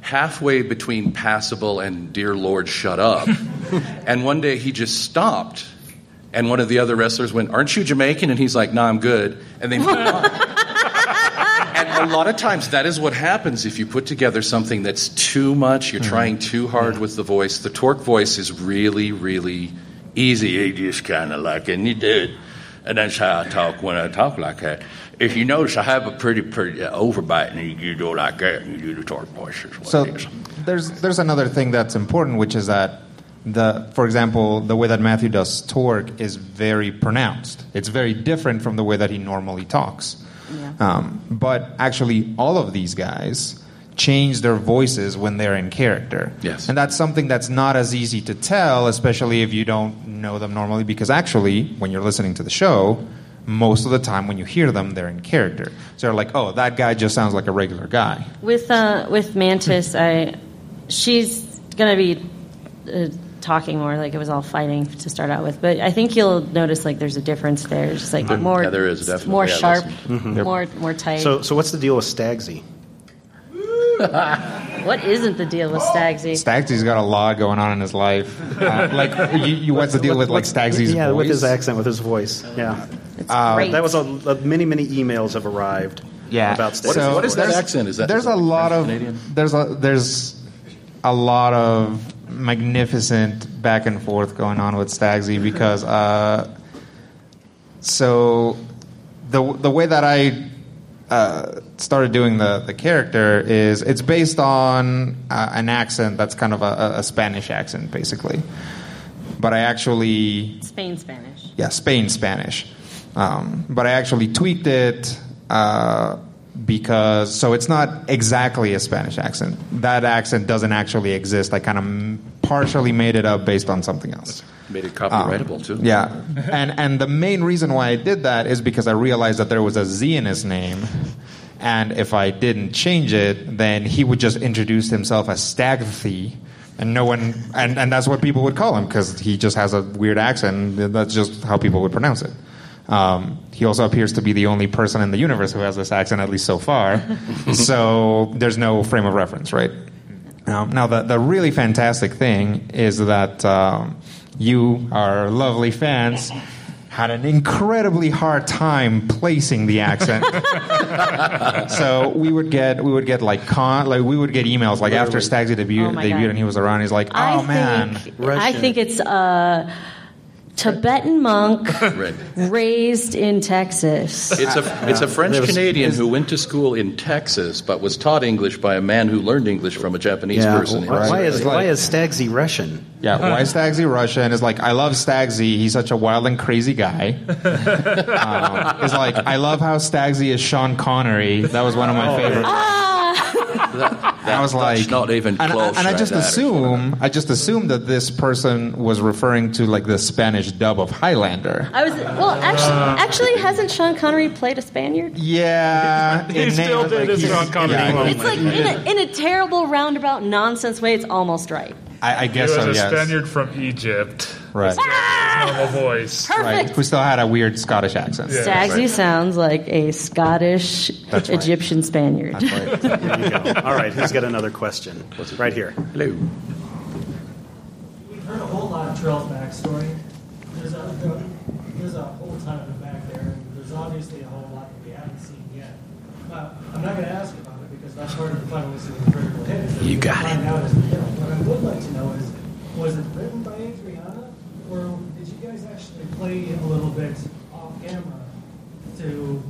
halfway between passable and "Dear Lord, shut up." and one day he just stopped. And one of the other wrestlers went, Aren't you Jamaican? And he's like, Nah, I'm good. And they moved on. And a lot of times that is what happens if you put together something that's too much, you're mm-hmm. trying too hard with the voice. The torque voice is really, really easy. You just kind of like, and you do it. And that's how I talk when I talk like that. If you notice, I have a pretty, pretty uh, overbite, and you, you do it like that, and you do the torque voice. Is So there's there's another thing that's important, which is that the for example the way that Matthew does torque is very pronounced. It's very different from the way that he normally talks. Um, but actually, all of these guys change their voices when they're in character. Yes. And that's something that's not as easy to tell, especially if you don't know them normally, because actually, when you're listening to the show, most of the time when you hear them, they're in character. So you're like, oh, that guy just sounds like a regular guy. With uh, with Mantis, I she's gonna be uh, talking more. Like it was all fighting to start out with, but I think you'll notice like there's a difference there. Just like more, yeah, there is, definitely. more I sharp, listened. Mhm. more more tight. So, so what's the deal with Stagsy? what isn't the deal with Stagsy? Stagsy's got a lot going on in his life. Uh, like, you, you, what's the deal with like Stagsy's yeah, voice? with his accent, with his voice. Yeah, Uh, great. that was a, a- many many emails have arrived. Yeah. about What is- Stagsy. what is that accent? Is that there's a lot of French-Canadian? there's a there's a lot of magnificent back and forth going on with Stagsy because uh, so the the way that I uh, started doing the the character is it's based on uh, an accent that's kind of a, a Spanish accent basically, but I actually Spain Spanish. yeah, Spain Spanish. Um, but I actually tweaked it uh, because so it's not exactly a Spanish accent. That accent doesn't actually exist. I kind of partially made it up based on something else. Made it copyrightable too. Um, Yeah, and and the main reason why I did that is because I realized that there was a Z in his name, and if I didn't change it, then he would just introduce himself as Stagthy, and no one, and and that's what people would call him because he just has a weird accent. and That's just how people would pronounce it. Um, he also appears to be the only person in the universe who has this accent, at least so far. so there's no frame of reference, right? Um, now, the, the really fantastic thing is that um, you, our lovely fans, had an incredibly hard time placing the accent. so we would get we would get like con like we would get emails like after Stagsy debuted, Oh debuted God. and he was around. He's like, oh I man, think I think it's a Tibetan monk raised in Texas. It's a it's a French Canadian who went to school in Texas, but was taught English by a man who learned English from a Japanese Yeah, person. why, why is It's why is Stagsy Russian? Yeah, why is Stagsy Russian? Is like I love Stagsy. He's such a wild and crazy guy. um, it's like I love how Stagsy is Sean Connery. That was one of my favorites. I was like, not even and, close. and I just there. assume, I just assumed that this person was referring to like the Spanish dub of Highlander. I was well, actually, actually, hasn't Sean Connery played a Spaniard? Yeah, He still named- did like, his Sean Connery yeah. It's like in a, in a terrible roundabout nonsense way. It's almost right. I, I He guess was so. a Yes, Spaniard from Egypt. right, Normal voice. Perfect. right. Who still had a weird Scottish accent. Yeah. Stagsy sounds like a Scottish That's right. Egyptian Spaniard. That's right. There you go. All right, who's got another question? Right here. Hello. We've heard a whole lot of Trell's backstory. There's a there's a whole ton of it back there, and there's obviously a whole lot that we haven't seen yet. But I'm not going to ask about it because that's part of the fun of listening to critical hit. is that You got it. Out as we go. What I would like to know is, was it written by Adriana, or did you guys actually play a little bit off camera to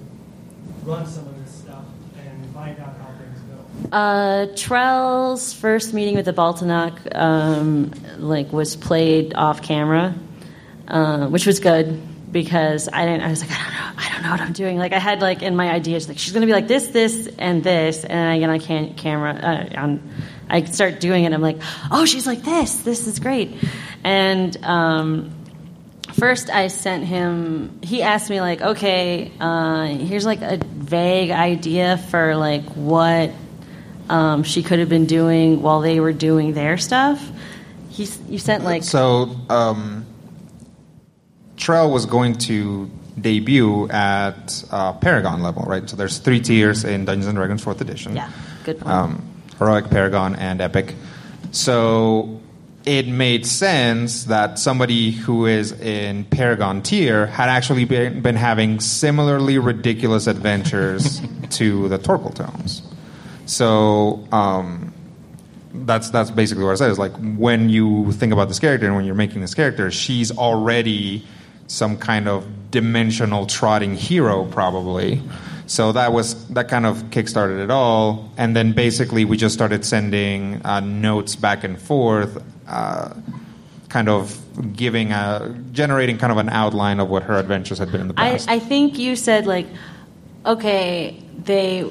run some of this stuff and find out how things go? Uh, Trell's first meeting with the Baltanok, um, like, was played off camera, uh, which was good because I didn't. I was like, I don't know, I don't know what I'm doing. Like, I had like in my ideas, like she's gonna be like this, this, and this, and I get on can- camera, uh, on, I start doing it. I'm like, oh, she's like this. This is great, and. Um, First, I sent him. He asked me like, "Okay, uh, here's like a vague idea for like what um, she could have been doing while they were doing their stuff." He, you sent like, So, um, Trell was going to debut at uh, Paragon level, right? So there's three tiers in Dungeons and Dragons Fourth Edition. yeah, good point. Um, Heroic, Paragon, and Epic. So it made sense that somebody who is in Paragon tier had actually been, been having similarly ridiculous adventures to the Torkel Tomes. So um, that's that's basically what I said. Is like when you think about this character and when you're making this character, she's already some kind of dimensional trotting hero, probably. So that was that kind of kickstarted it all, and then basically we just started sending uh, notes back and forth, uh, kind of giving a generating kind of an outline of what her adventures had been in the past. I think you said like, okay, they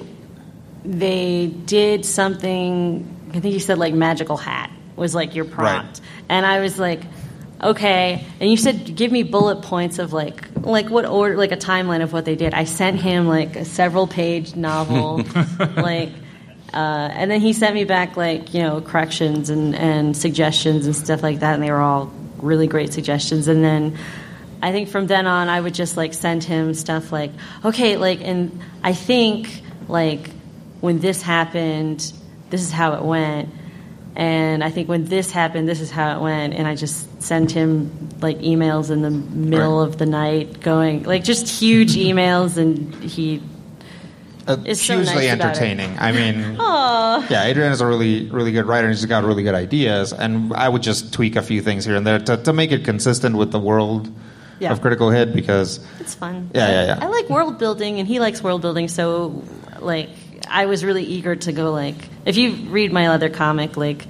they did something. I think you said like magical hat was like your prompt, and I was like, okay. And you said give me bullet points of like like what order, like a timeline of what they did. I sent him like a several page novel, like. Uh, and then he sent me back like you know corrections and, and suggestions and stuff like that, and they were all really great suggestions. And then I think from then on, I would just like send him stuff like, okay, like, and I think like when this happened, this is how it went. And I think when this happened, this is how it went. And I just sent him like emails in the middle of the night, going like just huge emails, and he Uh, is so hugely nice about it. entertaining. I mean, Aw. yeah, Adrian is a really, really good writer. and He's got really good ideas, and I would just tweak a few things here and there to, to make it consistent with the world Yeah. of Critical Hit because It's fun. Yeah, yeah, yeah. I like world building, and he likes world building. So, like, I was really eager to go. Like, if you read my other comic, like,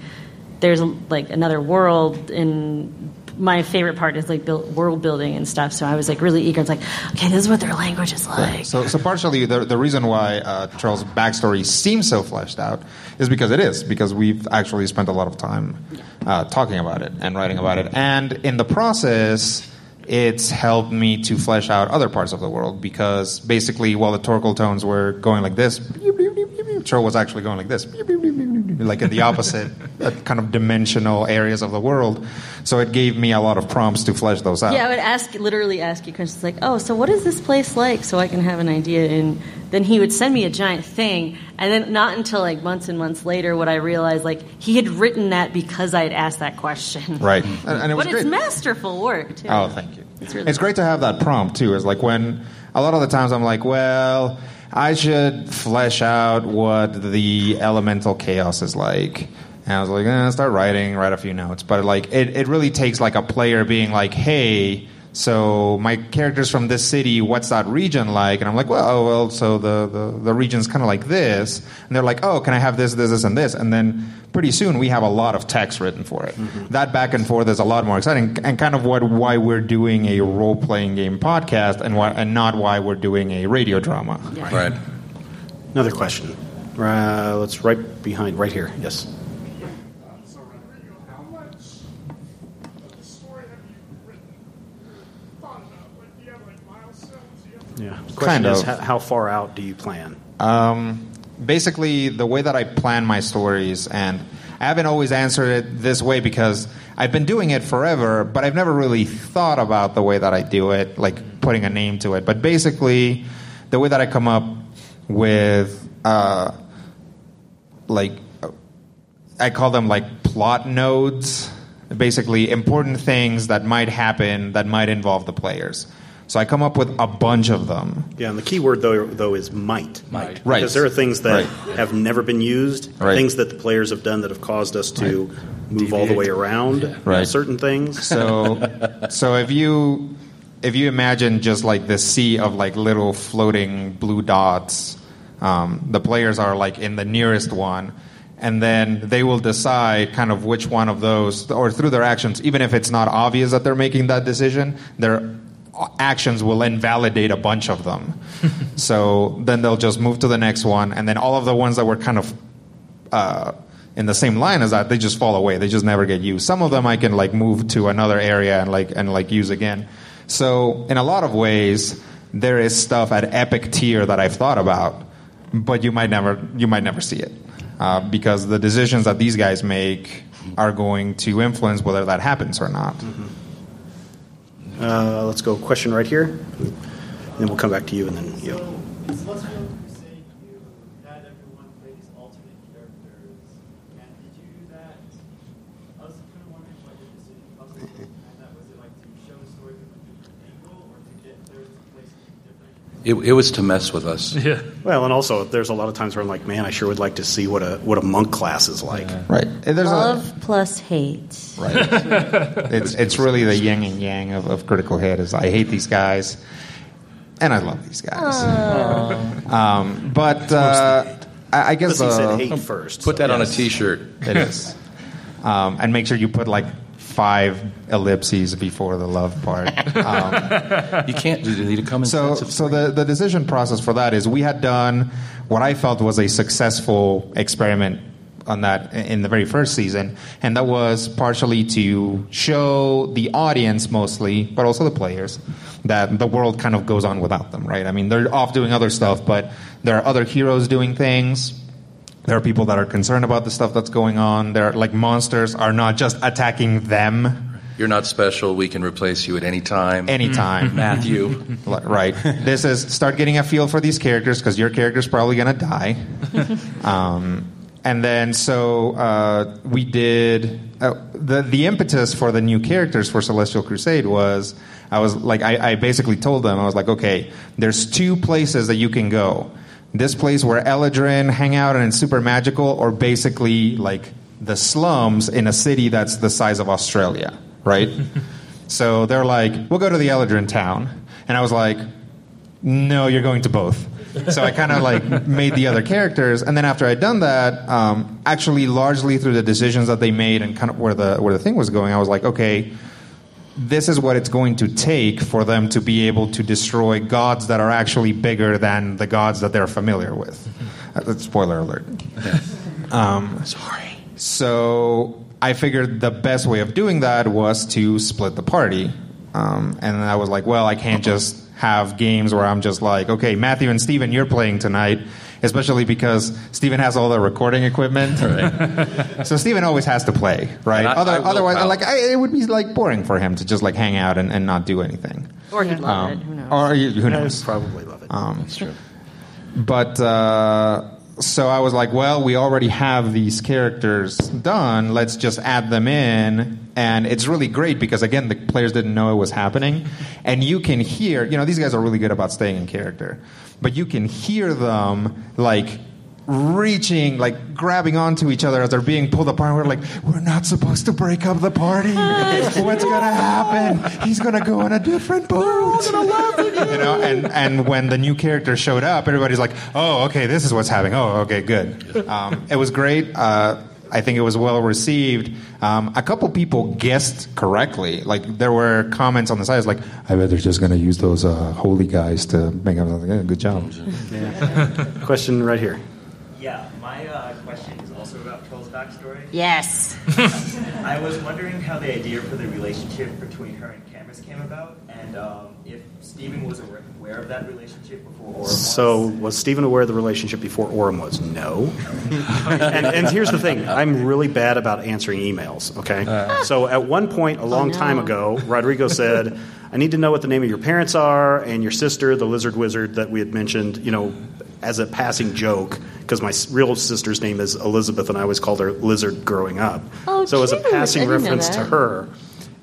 there's like another world, and my favorite part is like build, world building and stuff. So I was like really eager. It's like, okay, this is what their language is like. So, so partially the, the reason why uh, Trell's backstory seems so fleshed out is because it is because we've actually spent a lot of time uh, talking about it and writing about it, and in the process, it's helped me to flesh out other parts of the world because basically, while the torcal tones were going like this, Trell was actually going like this, like in the opposite uh, kind of dimensional areas of the world. So it gave me a lot of prompts to flesh those out. Yeah, I would ask, literally ask you questions like, "Oh, so what is this place like?" So I can have an idea, and then he would send me a giant thing, and then not until like months and months later would I realize like he had written that because I had asked that question. Right, and, and it was but great. it's masterful work too. Oh, thank you. It's really It's great to have that prompt too. Is like when a lot of the times I'm like, well, I should flesh out what the elemental chaos is like. And I was like, eh, start writing, write a few notes. But like, it, it really takes like a player being like, hey, so my character's from this city. What's that region like? And I'm like, well, oh, well, so the the, the region's kind of like this. And they're like, oh, can I have this, this, this, and this? And then pretty soon we have a lot of text written for it. That back and forth is a lot more exciting, and kind of what why we're doing a role playing game podcast, and why and not why we're doing a radio drama. Right. Another question. Uh, let's right behind, right here. Yes. Yeah. The question Kind is, of. how, how far out do you plan? Um, basically, the way that I plan my stories, and I haven't always answered it this way because I've been doing it forever, but I've never really thought about the way that I do it, like putting a name to it. But basically, the way that I come up with, uh, like, I call them like plot nodes, basically important things that might happen that might involve the players. So I come up with a bunch of them. Yeah, and the key word though, though is might. Might. Right. Because there are things that Right. have never been used, Right. things that the players have done that have caused us to move all the way around on Right. certain things. So, so if you if you imagine just like this sea of like little floating blue dots, um, the players are like in the nearest one, and then they will decide kind of which one of those, or through their actions, even if it's not obvious that they're making that decision, their actions will invalidate a bunch of them. so then they'll just move to the next one, and then all of the ones that were kind of uh, in the same line as that, they just fall away. They just never get used. Some of them I can like move to another area and like and like use again. So in a lot of ways, there is stuff at epic tier that I've thought about, but you might never you might never see it uh, because the decisions that these guys make are going to influence whether that happens or not. Uh, let's go question right here. and Then we'll come back to you and then you. So, Celestial Crusade, you had everyone play these alternate characters. And did you do that? I was kind of wondering what your decision process was behind that. Was it like to show the story from a different angle or to get players to play something different? It, it was to mess with us. Yeah. Well, and also there's a lot of times where I'm like, man, I sure would like to see what a what a monk class is like. Right. And there's a- Love plus hate. Right. it's it's really the yin and yang of, of critical hit. Is I hate these guys, and I love these guys. Um, but uh, I, I guess Unless he said uh, hate first. Put that on a Yes. T-shirt. It is, um, and make sure you put like five ellipses before the love part. Um, You can't. Do you need to come in. so so the, the decision process for that is we had done what I felt was a successful experiment on that in the very first season, and that was partially to show the audience mostly, but also the players, that the world kind of goes on without them, right? I mean, they're off doing other stuff, but there are other heroes doing things. There are people that are concerned about the stuff that's going on. There, are, like monsters, are not just attacking them. You're not special. We can replace you at any time. Anytime, Matthew. right. This is start getting a feel for these characters because your character's probably going to die. um, and then so uh, we did uh, the the impetus for the new characters for Celestial Crusade was I was like I, I basically told them I was like okay there's two places that you can go this place where Eladrin hang out and it's super magical or basically like the slums in a city that's the size of Australia right? So they're like we'll go to the Eladrin town. And I was like no you're going to both. So I kind of like made the other characters, and then after I'd done that, um, actually largely through the decisions that they made and kind of where the where the thing was going, I was like, okay, this is what it's going to take for them to be able to destroy gods that are actually bigger than the gods that they're familiar with. Uh, spoiler alert. Um, Sorry. so I figured the best way of doing that was to split the party. Um, and I was like, well, I can't just have games where I'm just like, okay, Matthew and Steven, you're playing tonight, especially because Steven has all the recording equipment. so Steven always has to play, right? I- Other, I otherwise, help. like, I, it would be like boring for him to just like hang out and, and not do anything. Or he'd love Um, it. Who knows? Or you- who knows? Probably love it. Um, That's true. but uh, so I was like, well, we already have these characters done. Let's just add them in. And it's really great because, again, the players didn't know it was happening. And you can hear, you know, these guys are really good about staying in character. But you can hear them, like, reaching, like, grabbing onto each other as they're being pulled apart. We're like, we're not supposed to break up the party. What's going to happen? He's going to go in a different boat. you know, and, and when the new character showed up, everybody's like, oh, okay, this is what's happening. Oh, okay, good. Um, it was great. Uh, I think it was well received. Um, a couple people guessed correctly. Like there were comments on the side, it's like, I bet they're just going to use those uh, holy guys to make up. Like, yeah, good job. Question right here. Yeah, my uh, question is also about Trell's backstory. Yes. I was wondering how the idea for the relationship between her and Camus came about, and um, if Stephen was aware aware of that relationship before Orem was. So, was Stephen aware of the relationship before Orem was? No. and, and here's the thing I'm really bad about answering emails, okay? Uh. so, at one point, a long no. time ago, Rodrigo said, I need to know what the name of your parents are and your sister, the lizard wizard that we had mentioned, you know, as a passing joke, because my real sister's name is Elizabeth, and I always called her Lizard growing up. Oh, so, as a passing reference to her.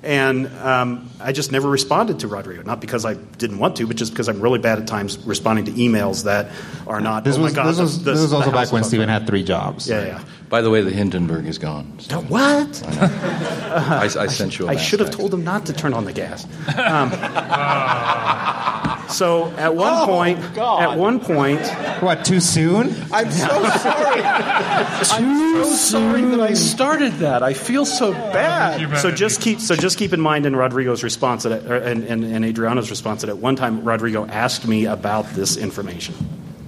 And um, I just never responded to Rodrigo, not because I didn't want to, but just because I'm really bad at times responding to emails that are not. This oh was, my God, this was, the- this was also back when on Steven had three jobs. Yeah, yeah. By the way, the Hindenburg is gone. No, what? I, I sent you a I should have told him not to turn on the gas. Um, so at one point, at one point, What, too soon? I'm so sorry. I'm so sorry that I started that. I feel so bad. so just keep so just keep in mind in Rodrigo's response that, or, and, and, and Adriana's response that at one time Rodrigo asked me about this information.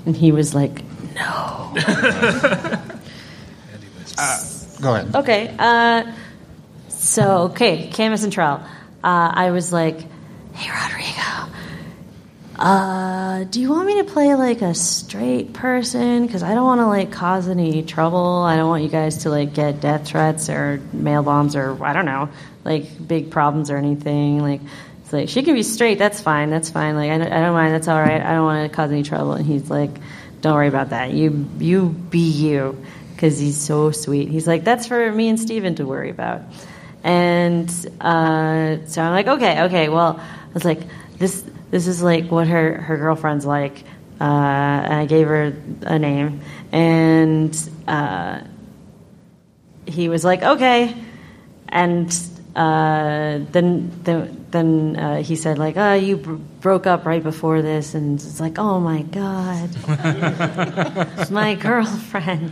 And he was like, no. Go ahead. Okay. Uh, so, okay, Camus and Trell. Uh, I was like, hey, Rodrigo, uh, do you want me to play like a straight person? Because I don't want to like cause any trouble. I don't want you guys to like get death threats or mail bombs or I don't know, like big problems or anything. Like, it's like she can be straight. That's fine. That's fine. Like, I don't, I don't mind. That's all right. I don't want to cause any trouble. And he's like, don't worry about that. You you be you because he's so sweet. He's like, that's for me and Steven to worry about. And uh, so I'm like, okay, okay. Well, I was like, this this is like what her her girlfriend's like. Uh, and I gave her a name, and uh, he was like, okay. And uh, then then then uh, he said like, oh, you br- broke up right before this, and it's like, oh my god, it's my girlfriend.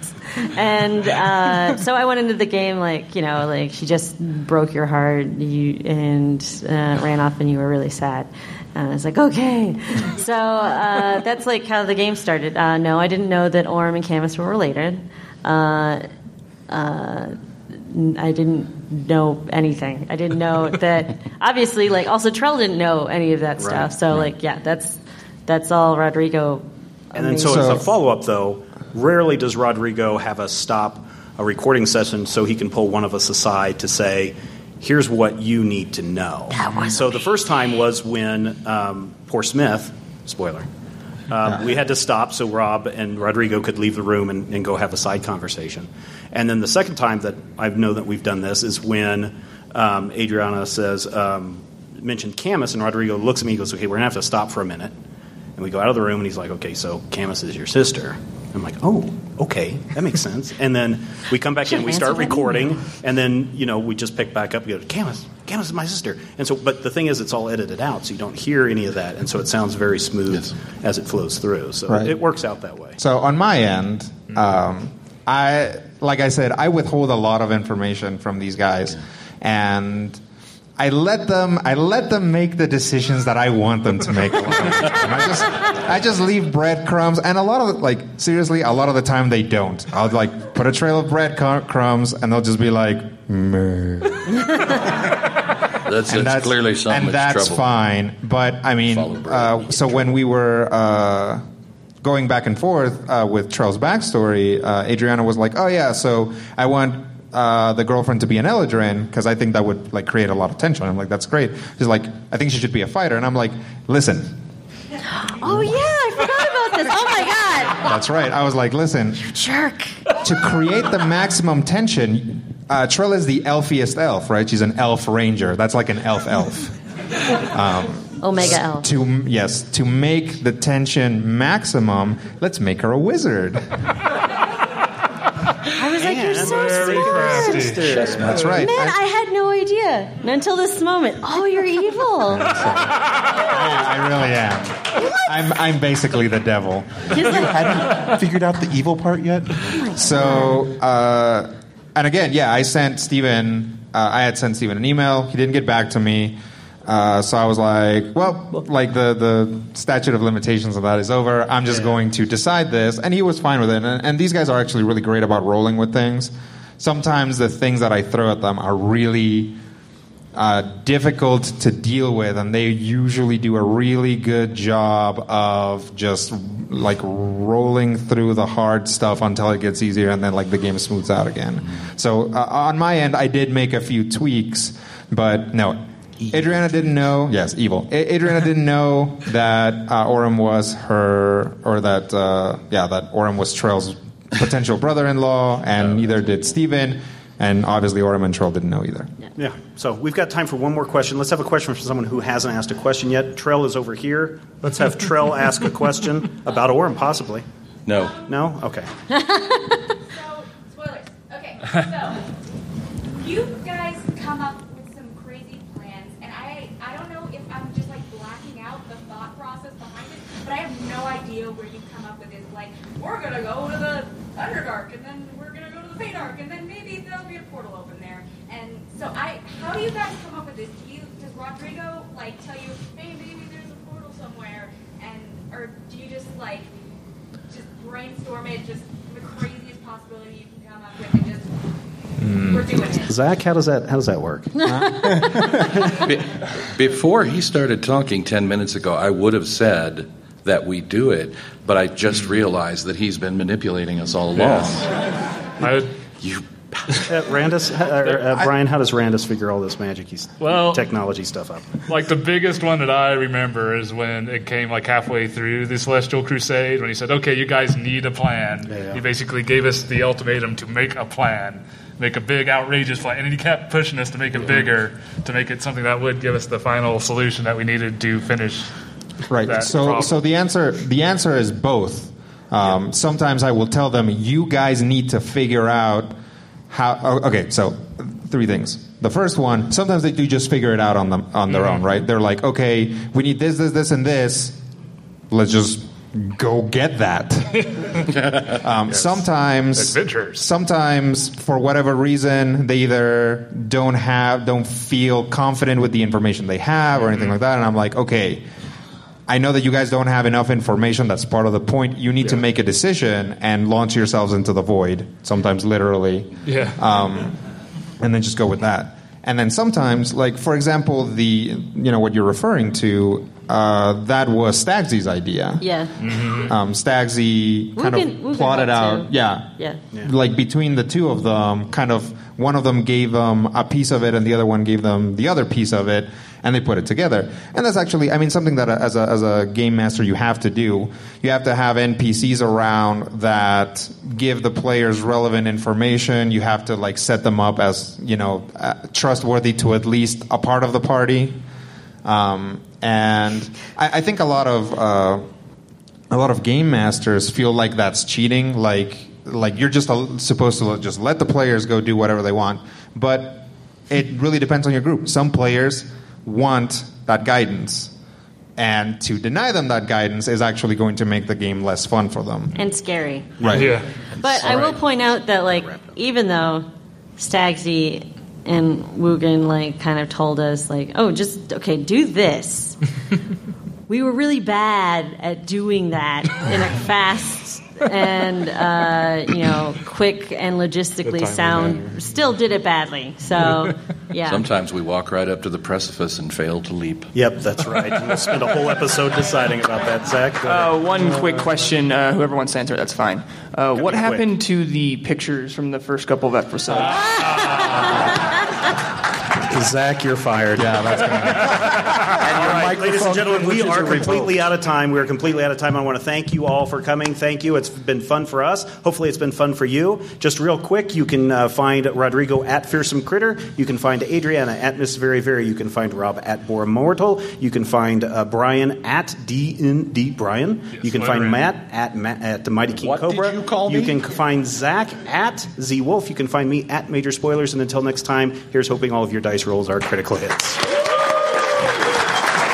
And uh, so I went into the game like, you know, like she just broke your heart, you and uh, ran off, and you were really sad. And I was like, okay. So uh, that's like how the game started. No, I didn't know that Orem and Camus were related. I didn't know anything. I didn't know that. Obviously, like also Trell didn't know any of that Right, stuff. So like, yeah, that's that's all Rodrigo. And then, so, as a follow up, though, rarely does Rodrigo have us stop a recording session so he can pull one of us aside to say, "Here's what you need to know." so the first time was when um, poor Smith, spoiler, um, we had to stop so Rob and Rodrigo could leave the room and, and go have a side conversation. And then the second time that I know that we've done this is when um, Adriana says, um, mentioned Camus, and Rodrigo looks at me and goes, okay, we're going to have to stop for a minute. And we go out of the room, and he's like, okay, so Camus is your sister. I'm like, oh, okay, that makes sense. And then we come back in, we start recording, and then, you know, we just pick back up and go, Camus, Camus is my sister. And so, but the thing is, it's all edited out, so you don't hear any of that. And so it sounds very smooth as it flows through. So Right. it works out that way. So on my end, um, I like I said, I withhold a lot of information from these guys, and I let them I let them make the decisions that I want them to make. a lot of the time. I just I just leave breadcrumbs, and a lot of the, like seriously, a lot of the time they don't. I'll like put a trail of breadcrumbs, and they'll just be like, Meh. That's, that's clearly something and that's that's trouble. fine. But I mean, uh, so when we were uh, going back and forth uh, with Trell's backstory, uh, Adriana was like, "Oh yeah, so I want." Uh, the girlfriend to be an Eladrin because I think that would like create a lot of tension. I'm like, that's great. She's like, I think she should be a fighter, and I'm like, listen, Oh yeah, I forgot about this. Oh my god, that's right. I was like, listen, you jerk. to create the maximum tension, uh, Trell is the elfiest elf, right? She's an elf ranger. That's like an elf elf. Um, Omega elf. To yes, to make the tension maximum, let's make her a wizard. I was like, you're so smart. That's right. Man, I, I had no idea until this moment. Oh, you're evil. I really am. I'm I'm basically the devil. He's like, Hadn't figured out the evil part yet? So, uh, and again, yeah, I sent Steven, uh, I had sent Steven an email. He didn't get back to me. Uh, so I was like, well, like the, the statute of limitations of that is over. I'm just going to decide this. And he was fine with it. And, and these guys are actually really great about rolling with things. Sometimes the things that I throw at them are really uh, difficult to deal with, and they usually do a really good job of just like rolling through the hard stuff until it gets easier, and then like the game smooths out again. So uh, on my end, I did make a few tweaks, but no. Adriana didn't know. Yes, evil. A- Adriana didn't know that uh, Orem was her, or that uh, yeah, that Orem was Trell's potential brother-in-law, and neither did Steven. And obviously, Orem and Trell didn't know either. Yeah. So we've got time for one more question. Let's have a question from someone who hasn't asked a question yet. Trell is over here. Let's have Trell ask a question about Orem, possibly. No. No? Okay. So, spoilers. Okay, so you guys come up with some crazy plans, and I I don't know if I'm just like blacking out the thought process behind it, but I have no idea where you come up with this. Like, we're gonna go to the Underdark, and then we're gonna go to the Feydark, and then maybe there'll be a portal open there. And so I, how do you guys come up with this? Do you does Rodrigo like tell you, hey, maybe there's a portal somewhere, and or do you just like just brainstorm it, just the craziest possibility you can come up with, and just hmm. we're doing it. Zach, how does that how does that work? Be- Before he started talking 10 minutes ago, I would have said that we do it, but I just realized that he's been manipulating us all along. You Uh, Randus, uh, uh, Brian, how does Randus figure all this magic Well- technology stuff up? Like the biggest one that I remember is when it came like halfway through the Celestial Crusade when he said, "Okay, you guys need a plan." Yeah. He basically gave us the ultimatum to make a plan, make a big outrageous plan, and he kept pushing us to make it bigger, to make it something that would give us the final solution that we needed to finish. Right. So, problem. so the answer the answer is both. Um, Sometimes I will tell them, you guys need to figure out how. oh, okay, so three things. The first one, sometimes they do just figure it out on them on their own, right? They're like, okay, we need this, this, this, and this. Let's just go get that. um, Sometimes Adventures. sometimes for whatever reason they either don't have don't feel confident with the information they have or anything like that and i'm like okay I know that you guys don't have enough information. That's part of the point. You need to make a decision and launch yourselves into the void, sometimes literally. Yeah. Um, and then just go with that. And then sometimes, like for example, the you know what you're referring to, uh, that was Stagsy's idea. Yeah. Um, Stagsy kind Wugen- of plotted out, too. yeah, Yeah. like between the two of them, kind of one of them gave them a piece of it, and the other one gave them the other piece of it, and they put it together. And that's actually, I mean, something that uh, as a as a game master you have to do. You have to have NPCs around that give the players relevant information. You have to like set them up as you know uh, trustworthy to at least a part of the party. Um, and I, I think a lot of uh, a lot of game masters feel like that's cheating. Like like you're just supposed to just let the players go do whatever they want. But it really depends on your group. Some players want that guidance. And to deny them that guidance is actually going to make the game less fun for them. And scary. Right. Yeah. But I will point out that, like, even though Stagsy and Wugen, like, kind of told us, like, oh, just, okay, do this. we were really bad at doing that in a fast and, uh, you know, quick and logistically sound. Still did it badly. So, yeah. Sometimes we walk right up to the precipice and fail to leap. Yep, that's right. We'll spend a whole episode deciding about that, Zach. Go ahead. Uh, one quick question. Uh, whoever wants to answer, that's fine. Uh, what be quick. happened to the pictures from the first couple of episodes? Zach, you're fired. Yeah, that's All right, ladies and gentlemen, we are are completely out of time. We are completely out of time. I want to thank you all for coming. Thank you. It's been fun for us. Hopefully, it's been fun for you. Just real quick, you can uh, find Rodrigo at Fearsome Critter. You can find Adriana at Miss Very Very. You can find Rob at Bora Mortal. You can find uh, Brian at DND Brian. you can find Literally. Matt at Matt at the Mighty King What did Cobra. you call me? You can find Zach at Z Wolf. You can find me at Major Spoilers. And until next time, here's hoping all of your dice rolls are critical hits.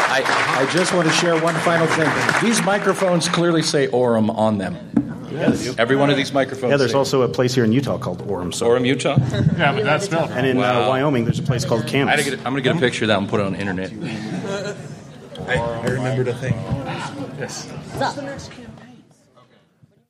I, I just want to share one final thing. These microphones clearly say Orem on them. Yes. Every one of these microphones. Yeah, there's say also a place here in Utah called Orem. So. Orem, Utah. Yeah, but that's spelled And in uh, Wow. Wyoming, there's a place called I Camas. get, I'm going to get a picture of that and put it on the internet. I, I remembered a thing. Yes. What's up?